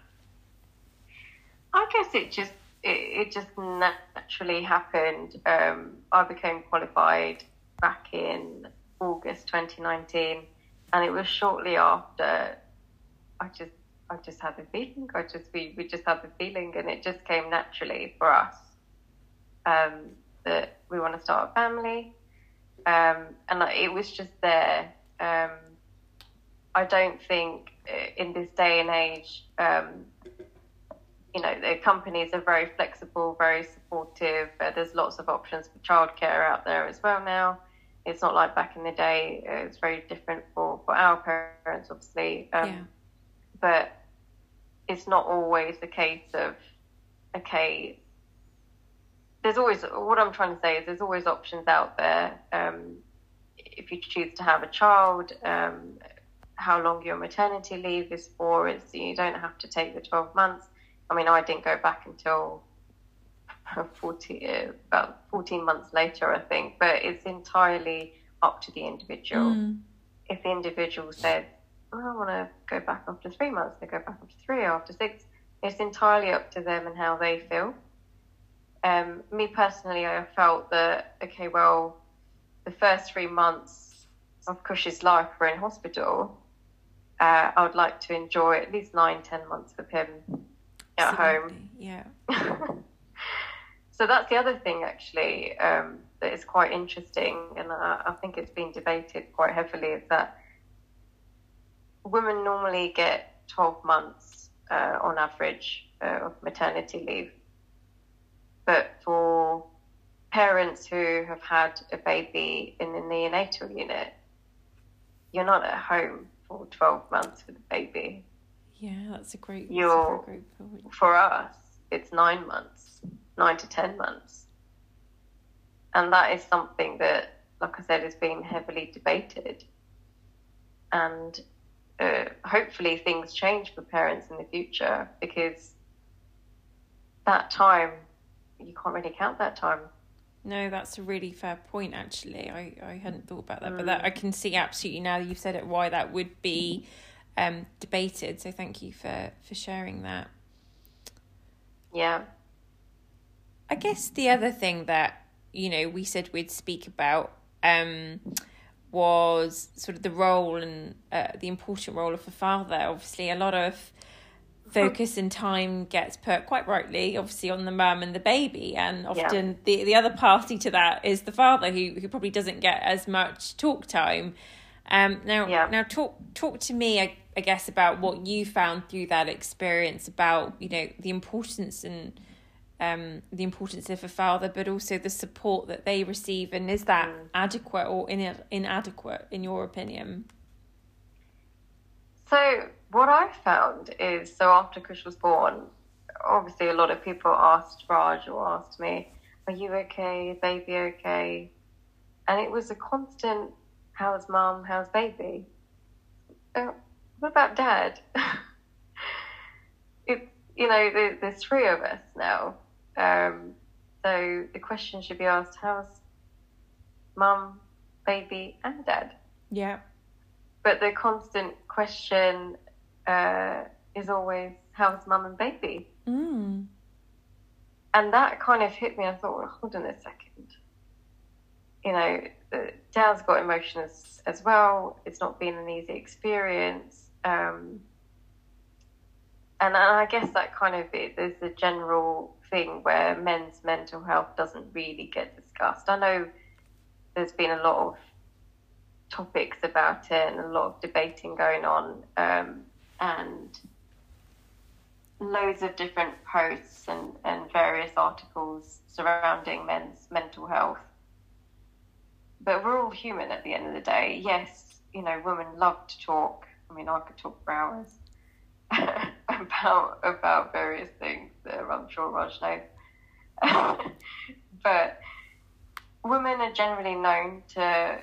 I guess it just it, it just naturally happened. Um, I became qualified back in August 2019, and it was shortly after I just I just had the feeling. I just we, we just had the feeling, and it just came naturally for us um, that we want to start a family. Um, and it was just there. Um, I don't think uh, in this day and age, um, you know, the companies are very flexible, very supportive. Uh, there's lots of options for childcare out there as well now. It's not like back in the day. Uh, it's very different for, for our parents, obviously. Um, yeah. But it's not always the case of, okay, there's always what I'm trying to say is there's always options out there. Um, if you choose to have a child, um, how long your maternity leave is for. It's you don't have to take the 12 months. I mean, I didn't go back until 40, uh, about 14 months later, I think. But it's entirely up to the individual. Mm. If the individual says, oh, "I want to go back after three months," they go back after three, after six. It's entirely up to them and how they feel. Um, me personally, I felt that okay, well, the first three months of Kush's life were in hospital. Uh, I would like to enjoy at least nine, ten months with him at Absolutely. home. Yeah. so that's the other thing, actually, um, that is quite interesting, and I, I think it's been debated quite heavily. Is that women normally get twelve months uh, on average uh, of maternity leave but for parents who have had a baby in the neonatal unit, you're not at home for 12 months with a baby. Yeah, that's a great, you're, a great point. For us, it's nine months, nine to 10 months. And that is something that, like I said, is being heavily debated. And uh, hopefully things change for parents in the future because that time you can't really count that time. No, that's a really fair point. Actually, I, I hadn't thought about that, mm. but that I can see absolutely now that you've said it why that would be um, debated. So thank you for for sharing that. Yeah. I guess the other thing that you know we said we'd speak about um, was sort of the role and uh, the important role of a father. Obviously, a lot of focus and time gets put quite rightly obviously on the mum and the baby and often yeah. the the other party to that is the father who who probably doesn't get as much talk time um now yeah. now talk talk to me I, I guess about what you found through that experience about you know the importance and um, the importance of a father, but also the support that they receive, and is that mm. adequate or in- inadequate in your opinion? So, what I found is so after Kush was born, obviously a lot of people asked Raj or asked me, Are you okay? Baby okay? And it was a constant, How's mum? How's baby? Uh, what about dad? it, you know, there, there's three of us now. Um, so the question should be asked how's mum, baby, and dad? Yeah. But the constant question uh, is always how's mum and baby? Mm. And that kind of hit me. I thought, well, hold on a second. You know, dad's got emotions as well. It's not been an easy experience. Um, and, and I guess that kind of there's a general thing where men's mental health doesn't really get discussed. I know there's been a lot of topics about it and a lot of debating going on, um, and loads of different posts and, and various articles surrounding men's mental health. But we're all human at the end of the day. Yes, you know, women love to talk. I mean, I could talk for hours about about various things. I'm sure Raj knows. but women are generally known to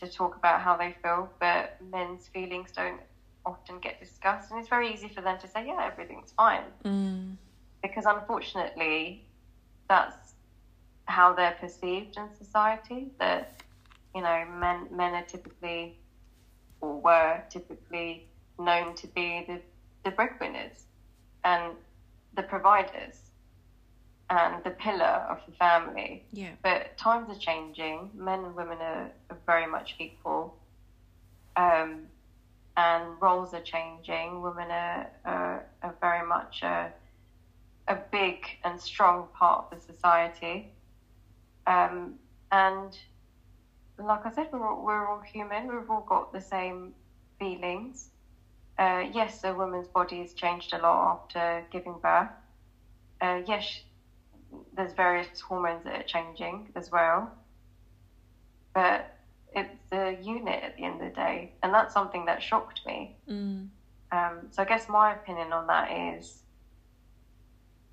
to talk about how they feel, but men's feelings don't often get discussed, and it's very easy for them to say, "Yeah, everything's fine," mm. because unfortunately, that's how they're perceived in society. That you know, men men are typically or were typically known to be the the breadwinners and the providers and the pillar of the family. Yeah. But times are changing. Men and women are, are very much equal. Um, and roles are changing. Women are, are, are very much a, a big and strong part of the society. Um, and like I said, we're all, we're all human. We've all got the same feelings uh, yes, a woman's body has changed a lot after giving birth. Uh, yes, there's various hormones that are changing as well. But it's a unit at the end of the day, and that's something that shocked me. Mm. Um, so I guess my opinion on that is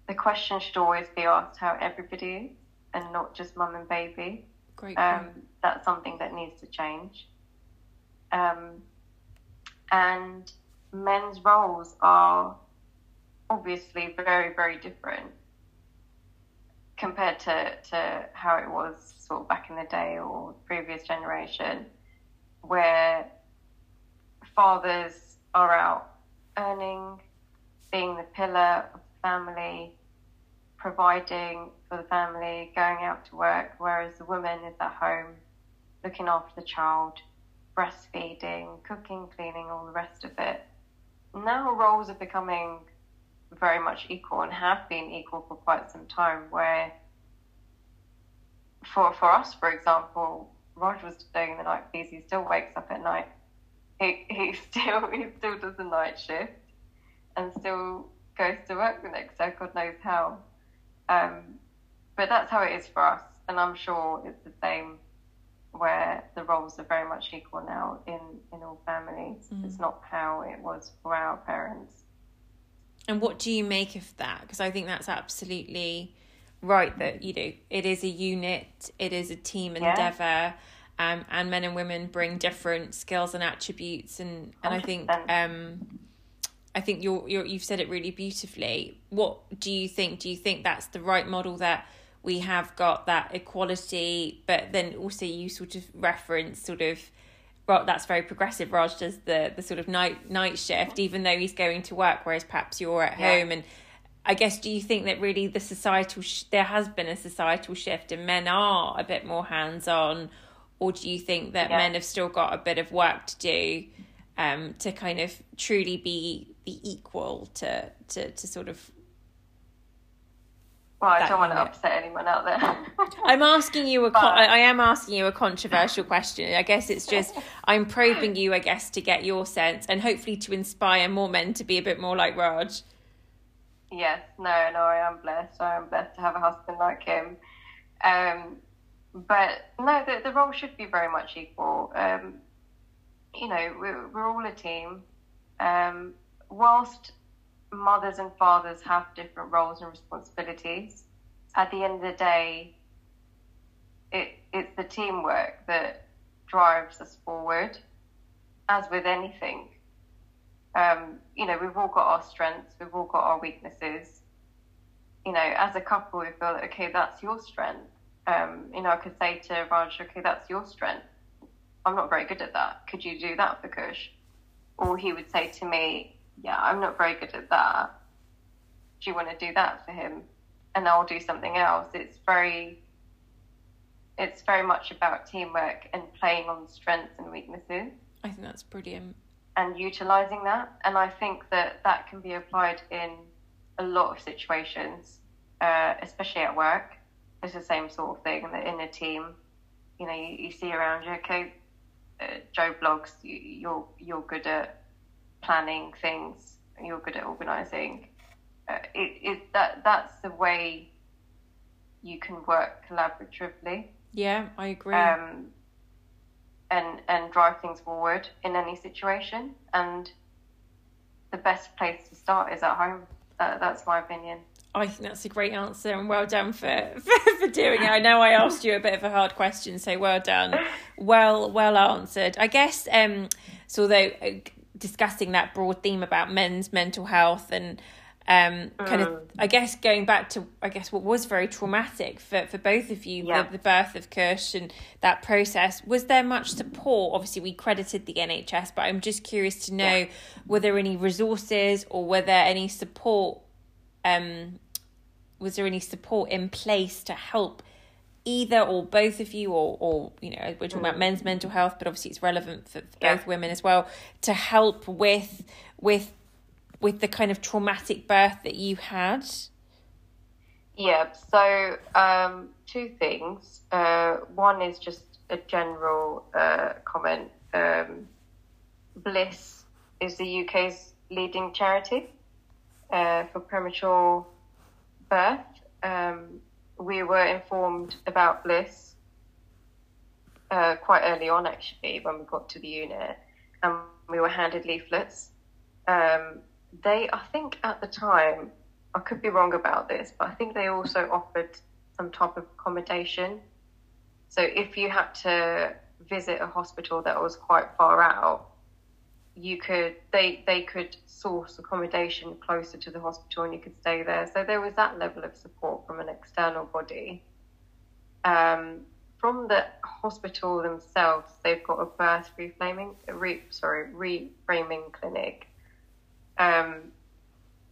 the question should always be asked how everybody is, and not just mum and baby. Great. Um, that's something that needs to change. Um, and men's roles are obviously very, very different compared to, to how it was back in the day or previous generation, where fathers are out earning, being the pillar of the family, providing for the family, going out to work, whereas the woman is at home looking after the child, breastfeeding, cooking, cleaning, all the rest of it now roles are becoming very much equal and have been equal for quite some time. Where for for us, for example, Raj was doing the night because he still wakes up at night. He he still he still does the night shift and still goes to work the next day. God knows how. Um, but that's how it is for us, and I'm sure it's the same where the roles are very much equal now in, in all families. Mm. It's not how it was for our parents. And what do you make of that? Because I think that's absolutely right that, you know, it is a unit, it is a team endeavour. um, and men and women bring different skills and attributes, and and I think um, I think you're, you're you've said it really beautifully. What do you think? Do you think that's the right model that we have got that equality, but then also you sort of reference sort of well, that's very progressive. Raj does the the sort of night night shift, even though he's going to work, whereas perhaps you're at yeah. home. And I guess, do you think that really the societal sh- there has been a societal shift, and men are a bit more hands on, or do you think that yeah. men have still got a bit of work to do um, to kind of truly be the equal to to to sort of well, I don't want to upset anyone out there. I'm asking you a. Con- I am asking you a controversial question. I guess it's just I'm probing you. I guess to get your sense and hopefully to inspire more men to be a bit more like Raj. Yes, no, no, I am blessed. I am blessed to have a husband like him. Um, but no, the, the role should be very much equal. Um, you know, we're, we're all a team. Um, whilst mothers and fathers have different roles and responsibilities. At the end of the day, it, it's the teamwork that drives us forward, as with anything. Um, you know, we've all got our strengths, we've all got our weaknesses. You know, as a couple, we feel that, okay, that's your strength. Um, you know, I could say to Raj, okay, that's your strength. I'm not very good at that. Could you do that for Kush? Or he would say to me, yeah, I'm not very good at that. Do you want to do that for him? And I'll do something else. It's very, it's very much about teamwork and playing on strengths and weaknesses. I think that's brilliant. And utilizing that. And I think that that can be applied in a lot of situations, uh, especially at work. It's the same sort of thing in a team. You know, you, you see around you, okay, uh, Joe Bloggs, you, you're, you're good at planning things, you're good at organising. Uh, it, it that that's the way you can work collaboratively. Yeah, I agree. Um, and and drive things forward in any situation. And the best place to start is at home. That, that's my opinion. I think that's a great answer and well done for, for, for doing it. I know I asked you a bit of a hard question, so well done. Well well answered. I guess um so though discussing that broad theme about men's mental health and um, kind of, mm. I guess, going back to, I guess, what was very traumatic for, for both of you, yeah. the, the birth of Kush and that process. Was there much support? Obviously, we credited the NHS, but I'm just curious to know yeah. were there any resources or were there any support? Um, was there any support in place to help either or both of you or or you know we're talking about men's mental health but obviously it's relevant for, for yeah. both women as well to help with with with the kind of traumatic birth that you had? Yeah so um, two things. Uh, one is just a general uh, comment. Um, bliss is the uk's leading charity uh, for premature birth. Um, we were informed about Bliss uh, quite early on, actually, when we got to the unit, and we were handed leaflets. Um, they, I think, at the time, I could be wrong about this, but I think they also offered some type of accommodation. So if you had to visit a hospital that was quite far out, you could they they could source accommodation closer to the hospital and you could stay there. So there was that level of support from an external body. Um, from the hospital themselves, they've got a birth reframing, re, sorry, reframing clinic, um,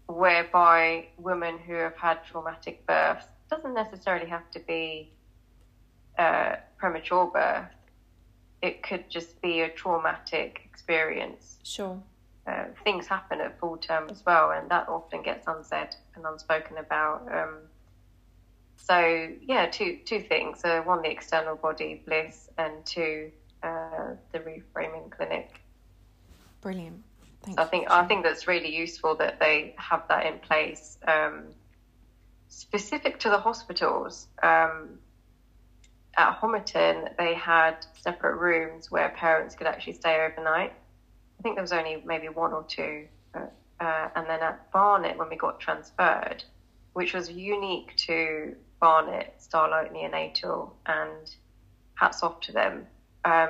whereby women who have had traumatic births doesn't necessarily have to be uh, premature birth it could just be a traumatic experience. Sure. Uh, things happen at full term as well, and that often gets unsaid and unspoken about. Um, so yeah, two two things: uh, one, the external body bliss, and two, uh, the reframing clinic. Brilliant. Thank so I think I think that's really useful that they have that in place. Um, specific to the hospitals, um, at Homerton, they had separate rooms where parents could actually stay overnight. I think there was only maybe one or two. Uh, uh, and then at Barnet, when we got transferred, which was unique to Barnet, Starlight Neonatal, and hats off to them. Um,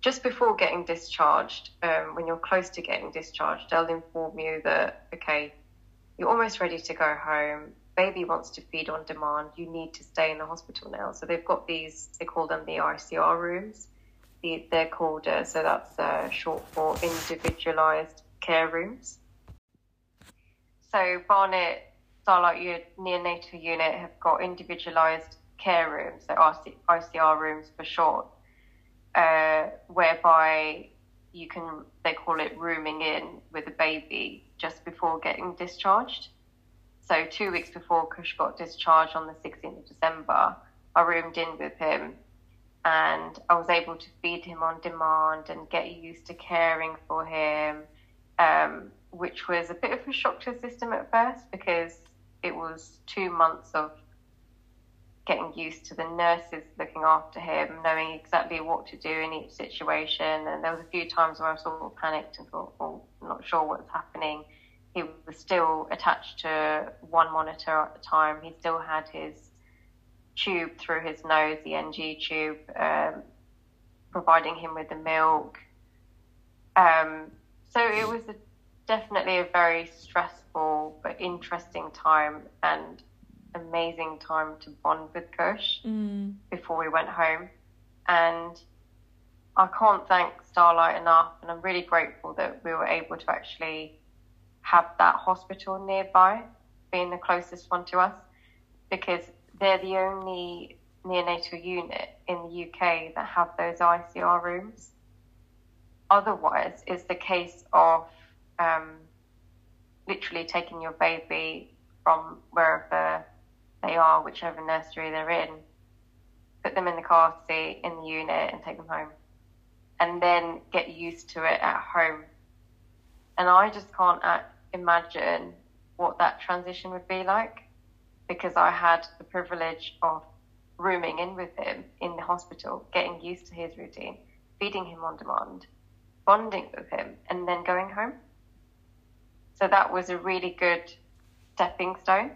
just before getting discharged, um, when you're close to getting discharged, they'll inform you that, okay, you're almost ready to go home. Baby wants to feed on demand. You need to stay in the hospital now. So they've got these, they call them the ICR rooms. The, they're called, uh, so that's uh, short for individualized care rooms. So Barnet Starlight Neonatal Unit have got individualized care rooms, so ICR rooms for short uh, whereby you can, they call it rooming in with a baby just before getting discharged. So, two weeks before Kush got discharged on the 16th of December, I roomed in with him and I was able to feed him on demand and get used to caring for him, um, which was a bit of a shock to the system at first because it was two months of getting used to the nurses looking after him, knowing exactly what to do in each situation. And there was a few times where I was sort of panicked and thought, "Oh, I'm not sure what's happening." He was still attached to one monitor at the time. He still had his tube through his nose, the NG tube, um, providing him with the milk. Um, so it was a, definitely a very stressful but interesting time, and amazing time to bond with Kush mm. before we went home. And I can't thank Starlight enough. And I'm really grateful that we were able to actually have that hospital nearby, being the closest one to us, because they're the only neonatal unit in the UK that have those ICR rooms. Otherwise, it's the case of um, literally taking your baby from wherever they are, whichever nursery they're in, put them in the car seat in the unit and take them home. And then get used to it at home. And I just can't uh, imagine what that transition would be like because I had the privilege of rooming in with him in the hospital, getting used to his routine, feeding him on demand, bonding with him, and then going home. So that was a really good stepping stone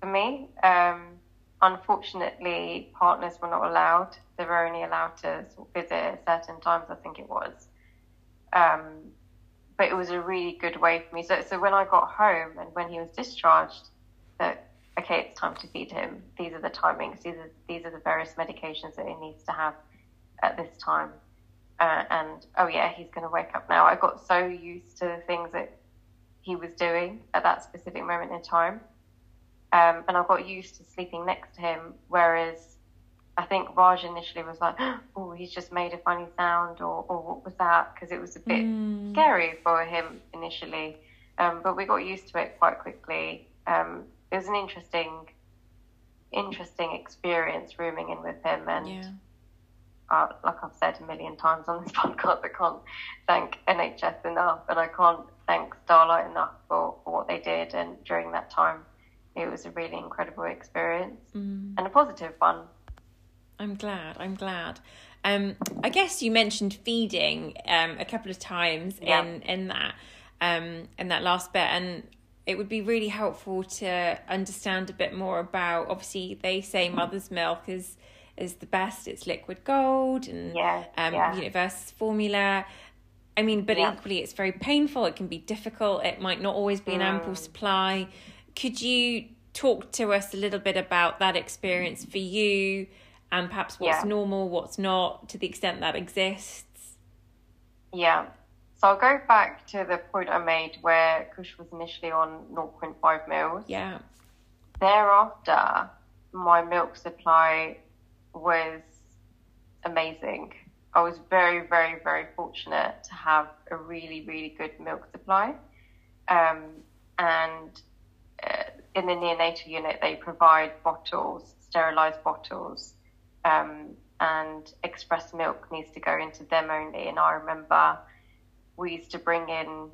for me. Um, unfortunately, partners were not allowed. They were only allowed to visit at certain times, I think it was. Um, but it was a really good way for me. So, so when I got home and when he was discharged, that okay, it's time to feed him. These are the timings. These are these are the various medications that he needs to have at this time. Uh, and oh yeah, he's going to wake up now. I got so used to the things that he was doing at that specific moment in time um, and I got used to sleeping next to him. Whereas I think Raj initially was like, "Oh, he's just made a funny sound," or, or "What was that?" Because it was a bit mm. scary for him initially. Um, but we got used to it quite quickly. Um, it was an interesting, interesting experience rooming in with him, and yeah. uh, like I've said a million times on this podcast, I can't thank NHS enough, and I can't thank Starlight enough for, for what they did and during that time it was a really incredible experience mm. and a positive one. I'm glad. I'm glad. Um, I guess you mentioned feeding um, a couple of times yeah. in in that um, in that last bit, and it would be really helpful to understand a bit more about. Obviously, they say mother's milk is is the best. It's liquid gold, and yeah, um, yeah. you know, versus formula. I mean, but yeah. equally, it's very painful. It can be difficult. It might not always be an mm. ample supply could you talk to us a little bit about that experience for you and perhaps what's yeah. normal, what's not, to the extent that exists? Yeah. So I'll go back to the point I made where Kush was initially on 0.5 mils. Yeah. Thereafter, my milk supply was amazing. I was very, very, very fortunate to have a really, really good milk supply. Um, and in the neonatal unit, they provide bottles, sterilized bottles, um, and express milk needs to go into them only. And I remember we used to bring in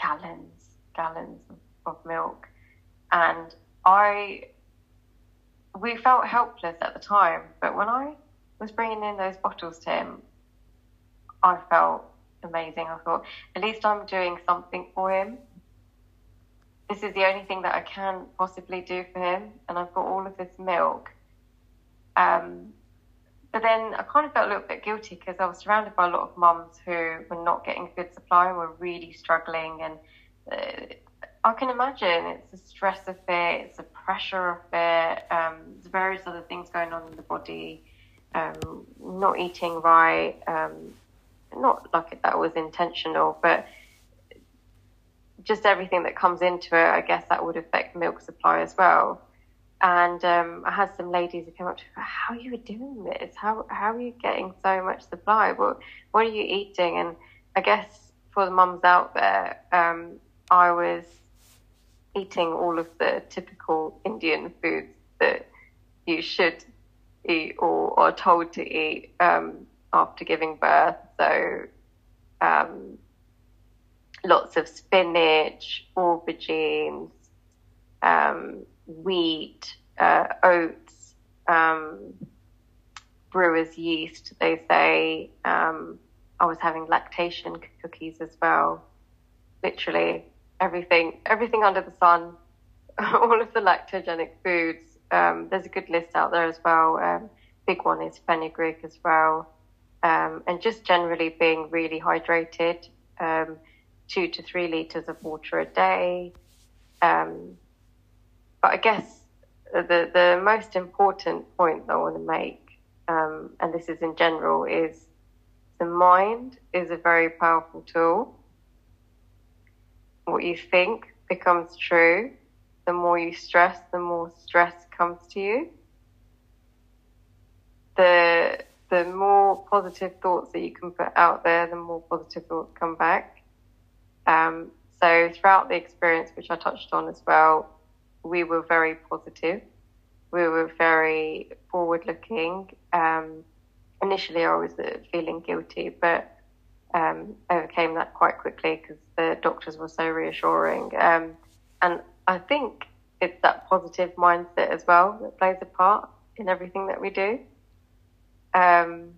gallons, gallons of milk, and I we felt helpless at the time. But when I was bringing in those bottles to him, I felt amazing. I thought at least I'm doing something for him this is the only thing that I can possibly do for him, and I've got all of this milk. Um, but then I kind of felt a little bit guilty because I was surrounded by a lot of mums who were not getting a good supply and were really struggling. And uh, I can imagine it's the stress of it, it's the pressure of it, um, there's various other things going on in the body, um, not eating right, um, not like that was intentional, but just everything that comes into it, I guess that would affect milk supply as well. And um, I had some ladies who came up to me, how are you doing this? How, how are you getting so much supply? What, what are you eating? And I guess for the mums out there, um, I was eating all of the typical Indian foods that you should eat or are told to eat um, after giving birth. So, um, lots of spinach, aubergines, um, wheat, uh, oats, um, brewer's yeast, they say. Um, I was having lactation cookies as well. Literally everything, everything under the sun, all of the lactogenic foods. Um, there's a good list out there as well. Um, big one is fenugreek as well. Um, and just generally being really hydrated, um, two to three liters of water a day. Um, but I guess the, the most important point that I want to make, um, and this is in general, is the mind is a very powerful tool what you think becomes true. The more you stress, the more stress comes to you. The the more positive thoughts that you can put out there, the more positive thoughts come back. Um, so throughout the experience, which I touched on as well, we were very positive. We were very forward looking. Um, initially, I was feeling guilty, but um, overcame that quite quickly because the doctors were so reassuring. Um, and I think it's that positive mindset as well that plays a part in everything that we do. Um,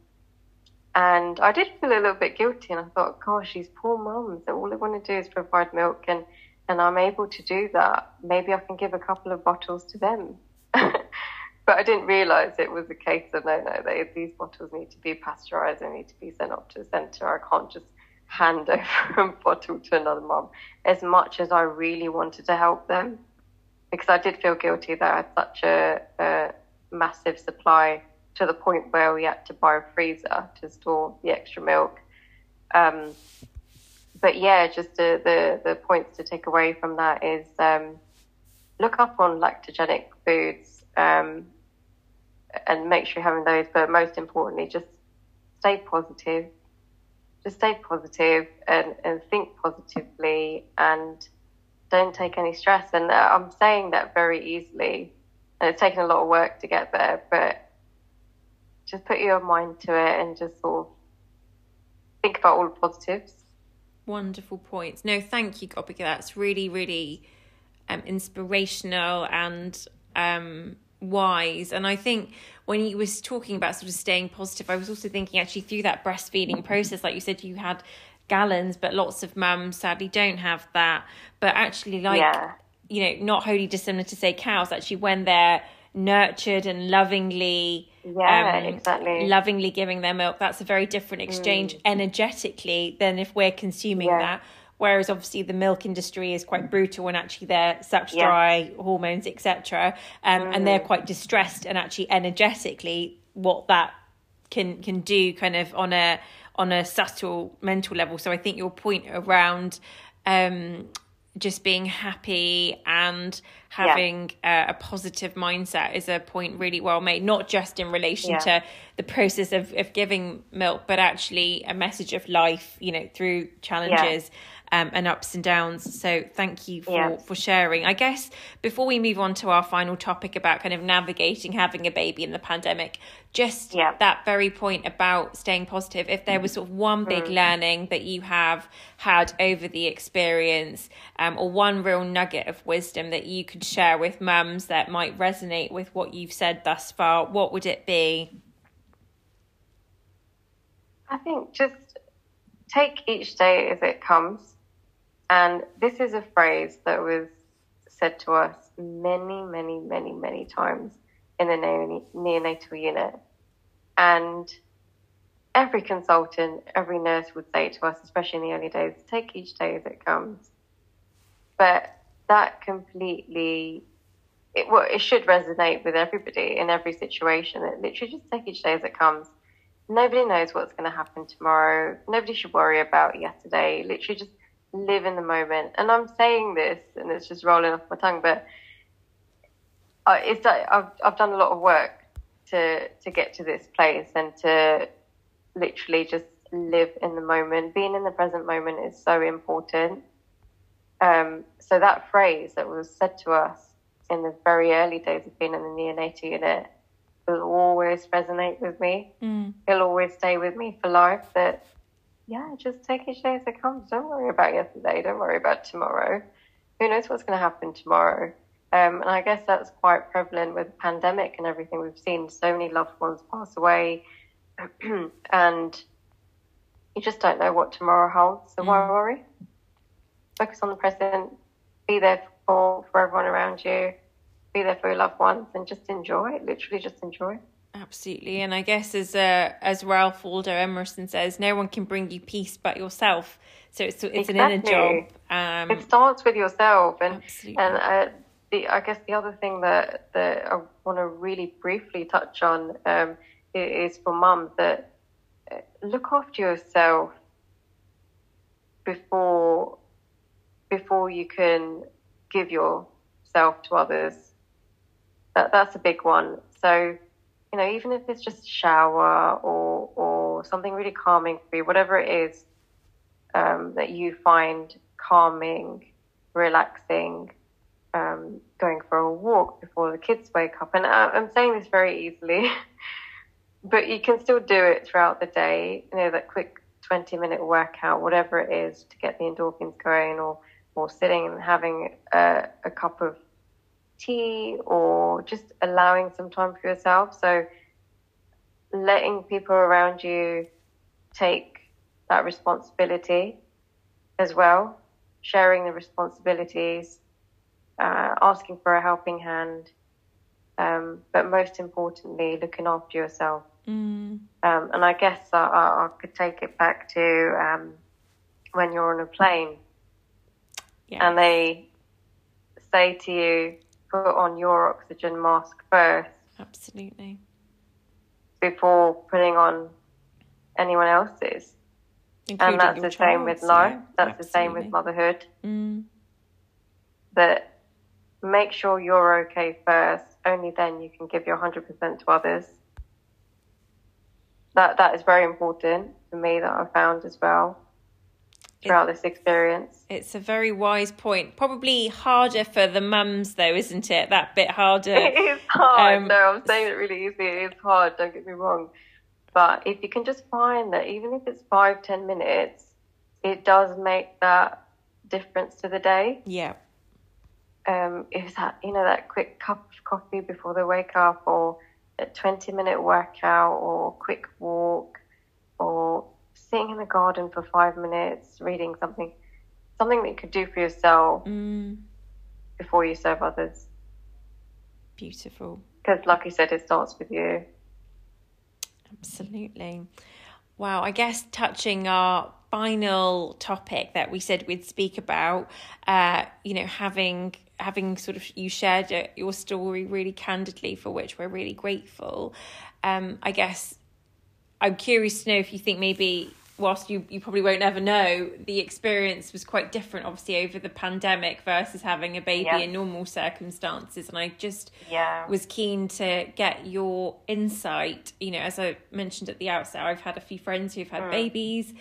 and I did feel a little bit guilty, and I thought, gosh, these poor mums, all they want to do is provide milk, and, and I'm able to do that. Maybe I can give a couple of bottles to them. but I didn't realise it was a case of no, no, they, these bottles need to be pasteurised, they need to be sent off to a centre. I can't just hand over a bottle to another mum as much as I really wanted to help them because I did feel guilty that I had such a, a massive supply to the point where we had to buy a freezer to store the extra milk. Um, but yeah, just the, the, the points to take away from that is um, look up on lactogenic foods um, and make sure you're having those. But most importantly, just stay positive. Just stay positive and, and think positively and don't take any stress. And uh, I'm saying that very easily. And it's taken a lot of work to get there, but just put your mind to it and just sort of think about all the positives. Wonderful points. No, thank you, Gobika. That's really, really um, inspirational and um, wise. And I think when he was talking about sort of staying positive, I was also thinking actually through that breastfeeding process, like you said, you had gallons, but lots of mums sadly don't have that. But actually, like, yeah. you know, not wholly dissimilar to say cows, actually, when they're nurtured and lovingly yeah um, exactly lovingly giving their milk that's a very different exchange mm. energetically than if we're consuming yeah. that whereas obviously the milk industry is quite brutal and actually they're such yeah. dry hormones etc um, mm. and they're mm. quite distressed and actually energetically what that can can do kind of on a on a subtle mental level so i think your point around um, just being happy and having yeah. a, a, positive mindset is a point really well made, not just in relation yeah. to the process of, of giving milk, but actually a message of life, you know, through challenges. Um, and ups and downs. So thank you for, yeah. for sharing. I guess before we move on to our final topic about kind of navigating having a baby in the pandemic, just yeah. that very point about staying positive, if there was sort of one big mm. learning that you have had over the experience um, or one real nugget of wisdom that you could share with mums that might resonate with what you've said thus far, what would it be? I think just take each day as it comes. And this is a phrase that was said to us many, many, many, many times in the neonatal unit. and every consultant, every nurse would say to us, especially in the early days, take each day as it comes. But that completely, it, well, it should resonate with everybody in every situation. It literally just take each day as it comes. Nobody knows what's going to happen tomorrow. Nobody should worry about yesterday. Literally just live in the moment. And I'm saying this, and it's just rolling off my tongue, but it's I've I've done a lot of work to to get to this place and to literally just live in the moment. Being in the present moment is so important. Um, so that phrase that was said to us in the very early days of being in the neonatal unit will always resonate with me. Mm. It'll always stay with me for life. That yeah, just take each day as it comes. Don't worry about yesterday. Don't worry about tomorrow. Who knows what's going to happen tomorrow? Um, and I guess that's quite prevalent with the pandemic and everything. We've seen so many loved ones pass away, and you just don't know what tomorrow holds. So mm. why worry? Focus on the present. Be there for, for everyone around you. Be there for your loved ones, and just enjoy it. Literally, just enjoy. Absolutely, and I guess as uh, as Ralph Waldo Emerson says, no one can bring you peace but yourself. So it's it's exactly. an inner job. Um, it starts with yourself, and absolutely. and. Uh, the I guess the other thing that that I want to really briefly touch on um, is for mum that uh, look after yourself before before you can give yourself to others. That that's a big one. So you know, even if it's just a shower or or something really calming for you, whatever it is um, that you find calming, relaxing um, going for a walk before the kids wake up. And I, I'm saying this very easily, but you can still do it throughout the day. You know, that quick 20 minute workout, whatever it is to get the endorphins going, or, or sitting and having a, a cup of tea, or just allowing some time for yourself. So, letting people around you take that responsibility as well, sharing the responsibilities uh, asking for a helping hand, um, but most importantly, looking after yourself. Mm. Um, and I guess I, I, could take it back to um, when you're on a plane yes. and they say to you, put on your oxygen mask first. Absolutely. Before putting on anyone else's. Including and that's the same with life. Yeah, that's absolutely. the same with motherhood. Mm. That make sure you're okay first. Only then you can give your 100% to others. That that is very important for me that I found as well throughout it, this experience. It's a very wise point. Probably harder for the mums though, isn't it? That bit harder. It is hard. Um, no, I'm saying it really easy. It is hard. Don't get me wrong. But if you can just find that, even if it's five, ten minutes, it does make that difference to the day. Yeah um, is that you know that quick cup of coffee before they wake up, or a twenty minute workout, or quick walk, sitting in the garden for five minutes, reading something, something that you could do for yourself mm. before you serve others. Beautiful. Because, like you said, it starts with you. Absolutely. Wow, I guess touching our final topic that we said we'd speak about, uh, you know, having having sort of you shared your story really candidly, for which we're really grateful. Um, I guess I'm curious to know if you think maybe whilst you, you probably won't ever know, the experience was quite different, obviously, over the pandemic versus having a baby yeah. in normal circumstances. And I just yeah. was keen to get your insight. You know, as I mentioned at the outset, I've had a few friends who've had mm. babies,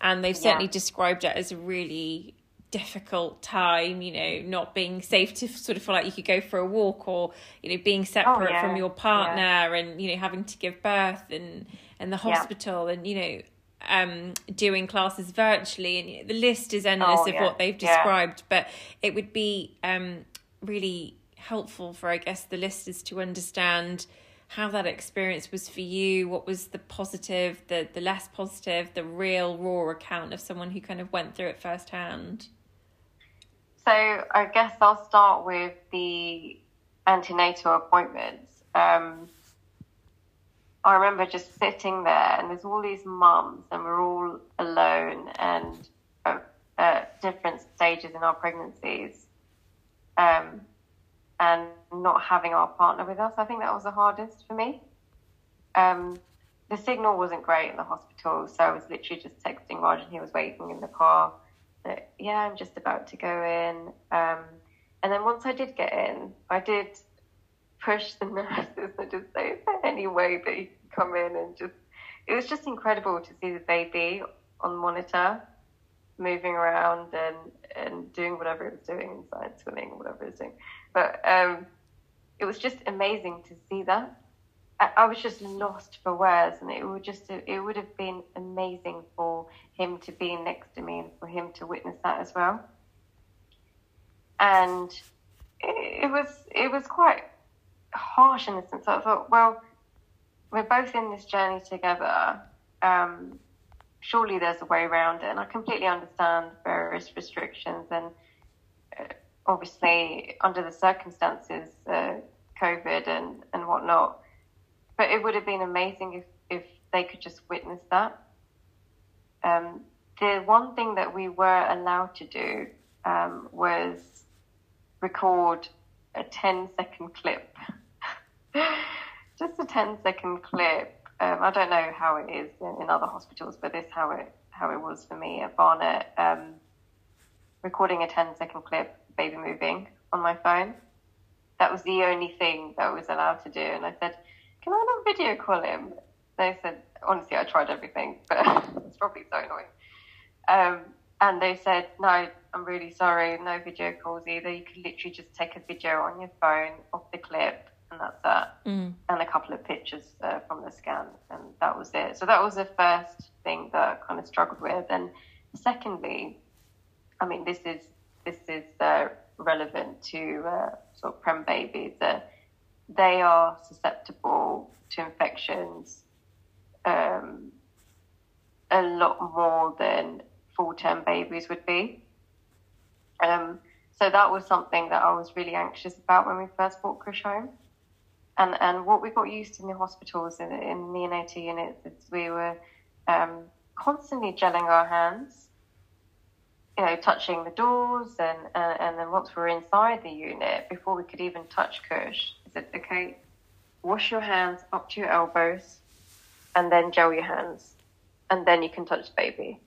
and they've certainly yeah. described it as a really difficult time you know not being safe to sort of feel like you could go for a walk or you know being separate oh, yeah. from your partner yeah. and you know having to give birth and and the hospital yeah. and you know um doing classes virtually and the list is endless oh, of what they've described but it would be um really helpful for i guess the listeners to understand how that experience was for you. What was the positive the the less positive the real raw account of someone who kind of went through it firsthand? So I guess I'll start with the antenatal appointments. Um, I remember just sitting there, and there's all these mums, and we're all alone and at, at different stages in our pregnancies, um, and not having our partner with us. I think that was the hardest for me. Um, the signal wasn't great in the hospital, so I was literally just texting Raj, and he was waiting in the car. That, yeah, I'm just about to go in. Um, and then once I did get in, I did push the nurses and just say, is there any way that you can come in and just, it was just incredible to see the baby on monitor moving around and, and doing whatever it was doing inside, swimming, whatever it was doing. But um, it was just amazing to see that. I, I was just lost for words, and it would just it would have been amazing for him to be next to me and for him to witness that as well. And it, it was it was quite harsh in the sense I thought, well, we're both in this journey together. Um, surely there's a way around it. And I completely understand various restrictions and uh, obviously under the circumstances, uh, COVID and, and whatnot. But it would have been amazing if, if they could just witness that. Um, the one thing that we were allowed to do um, was record a 10 second clip just a 10 second clip. Um, I don't know how it is in, in, other hospitals, but this how it how it was for me at Barnet. Um, recording a 10 second clip, baby moving on my phone. That was the only thing that I was allowed to do. And I said, "Can I not video call him?" They said, "Honestly, I tried everything, but it's probably so annoying." Um, and they said, "No, I'm really sorry, no video calls either. You could literally just take a video on your phone of the clip." And that's that. Mm. And a couple of pictures uh, from the scan, and that was it. So that was the first thing that I kind of struggled with. And secondly, I mean, this is this is uh, relevant to uh, sort of prem babies. they are susceptible to infections um, a lot more than full term babies would be. Um, so that was something that I was really anxious about when we first brought Krish home and and what we got used to in the hospitals in, in the neonatal units is we were um, constantly gelling our hands, you know, touching the doors, and, and and then once we are inside the unit, before we could even touch Kush, I said, okay, wash your hands up to your elbows, and then gel your hands, and then you can touch the baby.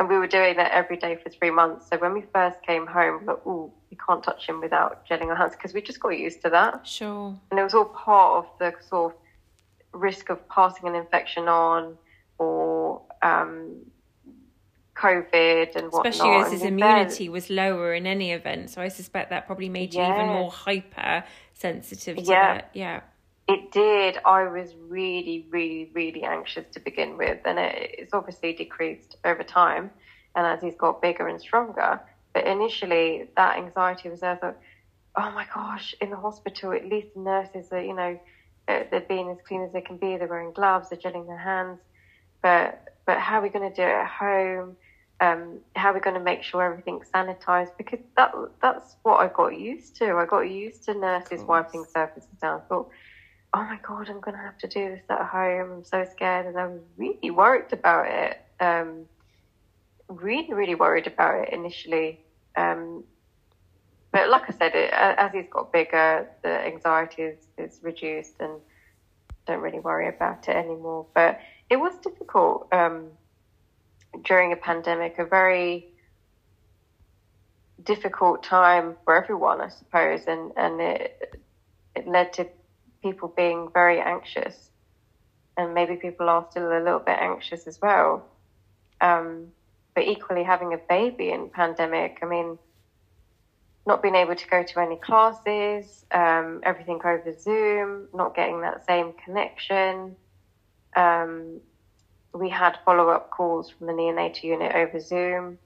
And we were doing that every day for three months. So when we first came home, we thought, oh, you can't touch him without gelling our hands because we just got used to that. Sure. And it was all part of the sort of risk of passing an infection on or um, COVID and whatnot. Especially as his immunity then, was lower in any event. So I suspect that probably made you yeah. even more hyper sensitive to yeah. that. Yeah. It did. I was really, really, really anxious to begin with, and it, it's obviously decreased over time, and as he's got bigger and stronger. But initially, that anxiety was there. I thought, oh my gosh, in the hospital, at least the nurses are, you know, they're being as clean as they can be. They're wearing gloves. They're gelling their hands. But but how are we going to do it at home? Um, how are we going to make sure everything's sanitized? Because that that's what I got used to. I got used to nurses wiping surfaces down. I thought oh my god, I'm going to have to do this at home. I'm so scared, and I was really worried about it. Um, really, really worried about it initially. Um, but like I said, it, as he's got bigger, the anxiety is, is reduced, and don't really worry about it anymore. But it was difficult um, during a pandemic, a very difficult time for everyone, I suppose, and and it it led to people being very anxious, and maybe people are still a little bit anxious as well. Um, but equally, having a baby in pandemic, I mean, not being able to go to any classes, um, everything over Zoom, not getting that same connection. Um, we had follow up calls from the neonatal unit over Zoom,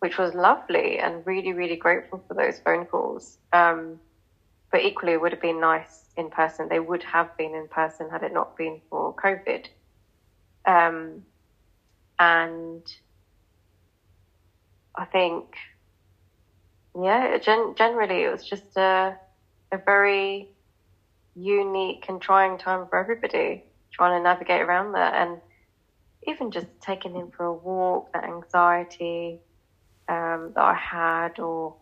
which was lovely and really, really grateful for those phone calls. Um, but equally, it would have been nice in person. They would have been in person had it not been for COVID. Um, and I think, yeah, gen- generally it was just a, a very unique and trying time for everybody. trying to navigate around that and even just taking him for a walk, that anxiety um, that I had, or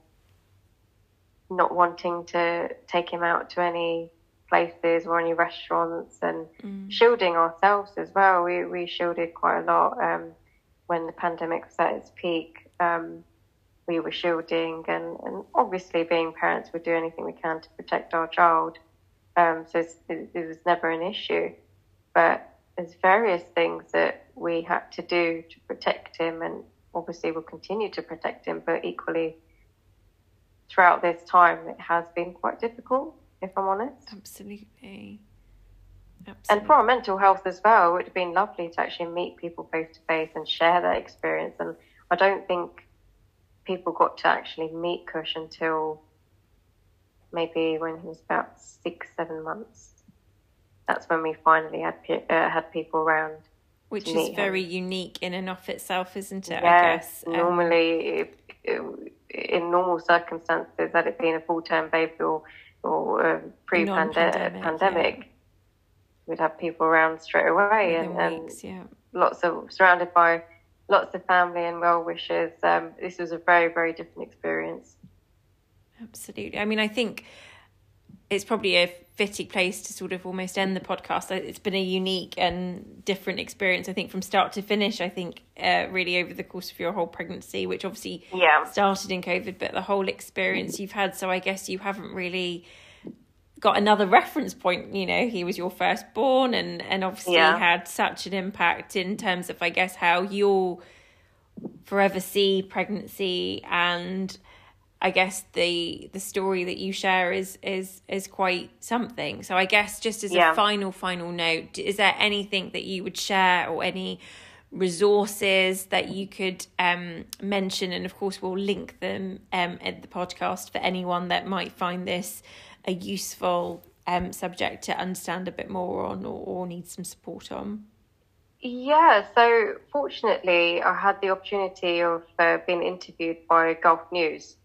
not wanting to take him out to any places or any restaurants and mm. shielding ourselves as well. We, we shielded quite a lot um, when the pandemic was at its peak. Um, we were shielding and, and obviously being parents, we do anything we can to protect our child. Um, so it, it was never an issue. But there's various things that we had to do to protect him and obviously we'll continue to protect him, but equally throughout this time it has been quite difficult, if I'm honest. Absolutely. Absolutely. And for our mental health as well, it would have been lovely to actually meet people face to face and share that experience. And I don't think people got to actually meet Kush until maybe when he was about six, seven months. That's when we finally had uh, had people around. Which is very him. unique in and of itself, isn't it? Yeah, I guess. Um, normally, um, in normal circumstances, had it been a full term baby or, or uh, pre pandemic, yeah. we'd have people around straight away and, weeks, and yeah. lots of surrounded by lots of family and well wishers. Um, this was a very, very different experience. Absolutely. I mean, I think it's probably a fitting place to sort of almost end the podcast. It's been a unique and different experience, I think, from start to finish. I think uh, really over the course of your whole pregnancy, which obviously yeah. started in COVID, but the whole experience you've had. So I guess you haven't really got another reference point. You know, he was your firstborn, and and obviously yeah. had such an impact in terms of, I guess, how you'll forever see pregnancy and I guess the the story that you share is is is quite something. So I guess just as yeah. a final final note, is there anything that you would share or any resources that you could um, mention? And of course, we'll link them um, at the podcast for anyone that might find this a useful um, subject to understand a bit more on or, or need some support on. Yeah, so fortunately, I had the opportunity of uh, being interviewed by Gulf News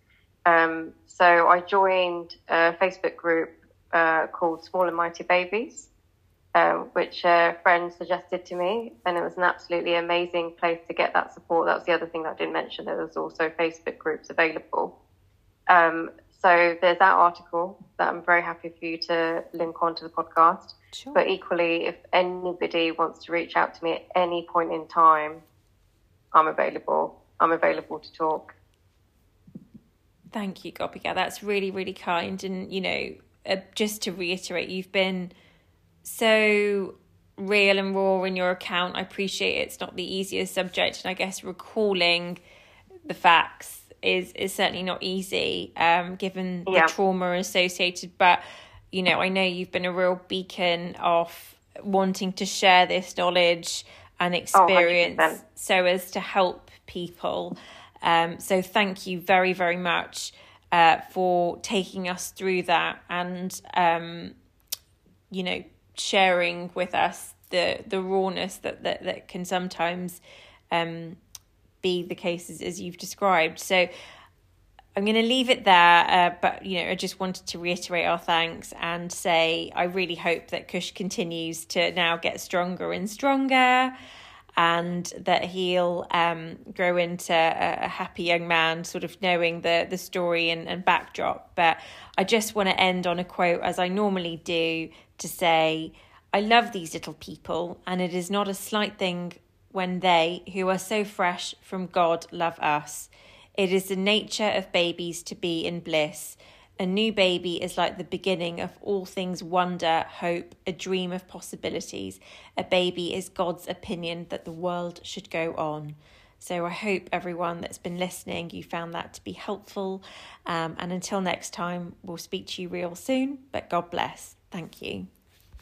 um, so I joined a Facebook group uh, called Small and Mighty Babies, uh, which a friend suggested to me, and it was an absolutely amazing place to get that support. That was the other thing that I didn't mention. There was also Facebook groups available. Um, so there's that article that I'm very happy for you to link onto the podcast. Sure. But equally, if anybody wants to reach out to me at any point in time, I'm available. I'm available to talk. Thank you, Gobika. That's really, really kind. And, you know, uh, just to reiterate, you've been so real and raw in your account. I appreciate it's not the easiest subject. And I guess recalling the facts is, is certainly not easy, um, given yeah. the trauma associated. But, you know, I know you've been a real beacon of wanting to share this knowledge and oh, experience oh, so as to help people. Um, so thank you very, very much uh, for taking us through that and, um, you know, sharing with us the, the rawness that, that, that can sometimes um, be the cases as you've described. So I'm going to leave it there, uh, but you know, I just wanted to reiterate our thanks and say I really hope that Kush continues to now get stronger and stronger and that he'll um, grow into a, a, happy young man, sort of knowing the the story and, and backdrop. But I just want to end on a quote, as I normally do, to say, I love these little people, and it is not a slight thing when they, who are so fresh from God, love us. It is the nature of babies to be in bliss a new baby is like the beginning of all things wonder, hope, a dream of possibilities. A baby is God's opinion that the world should go on. So I hope everyone that's been listening, you found that to be helpful. Um, and until next time, we'll speak to you real soon. But God bless. Thank you.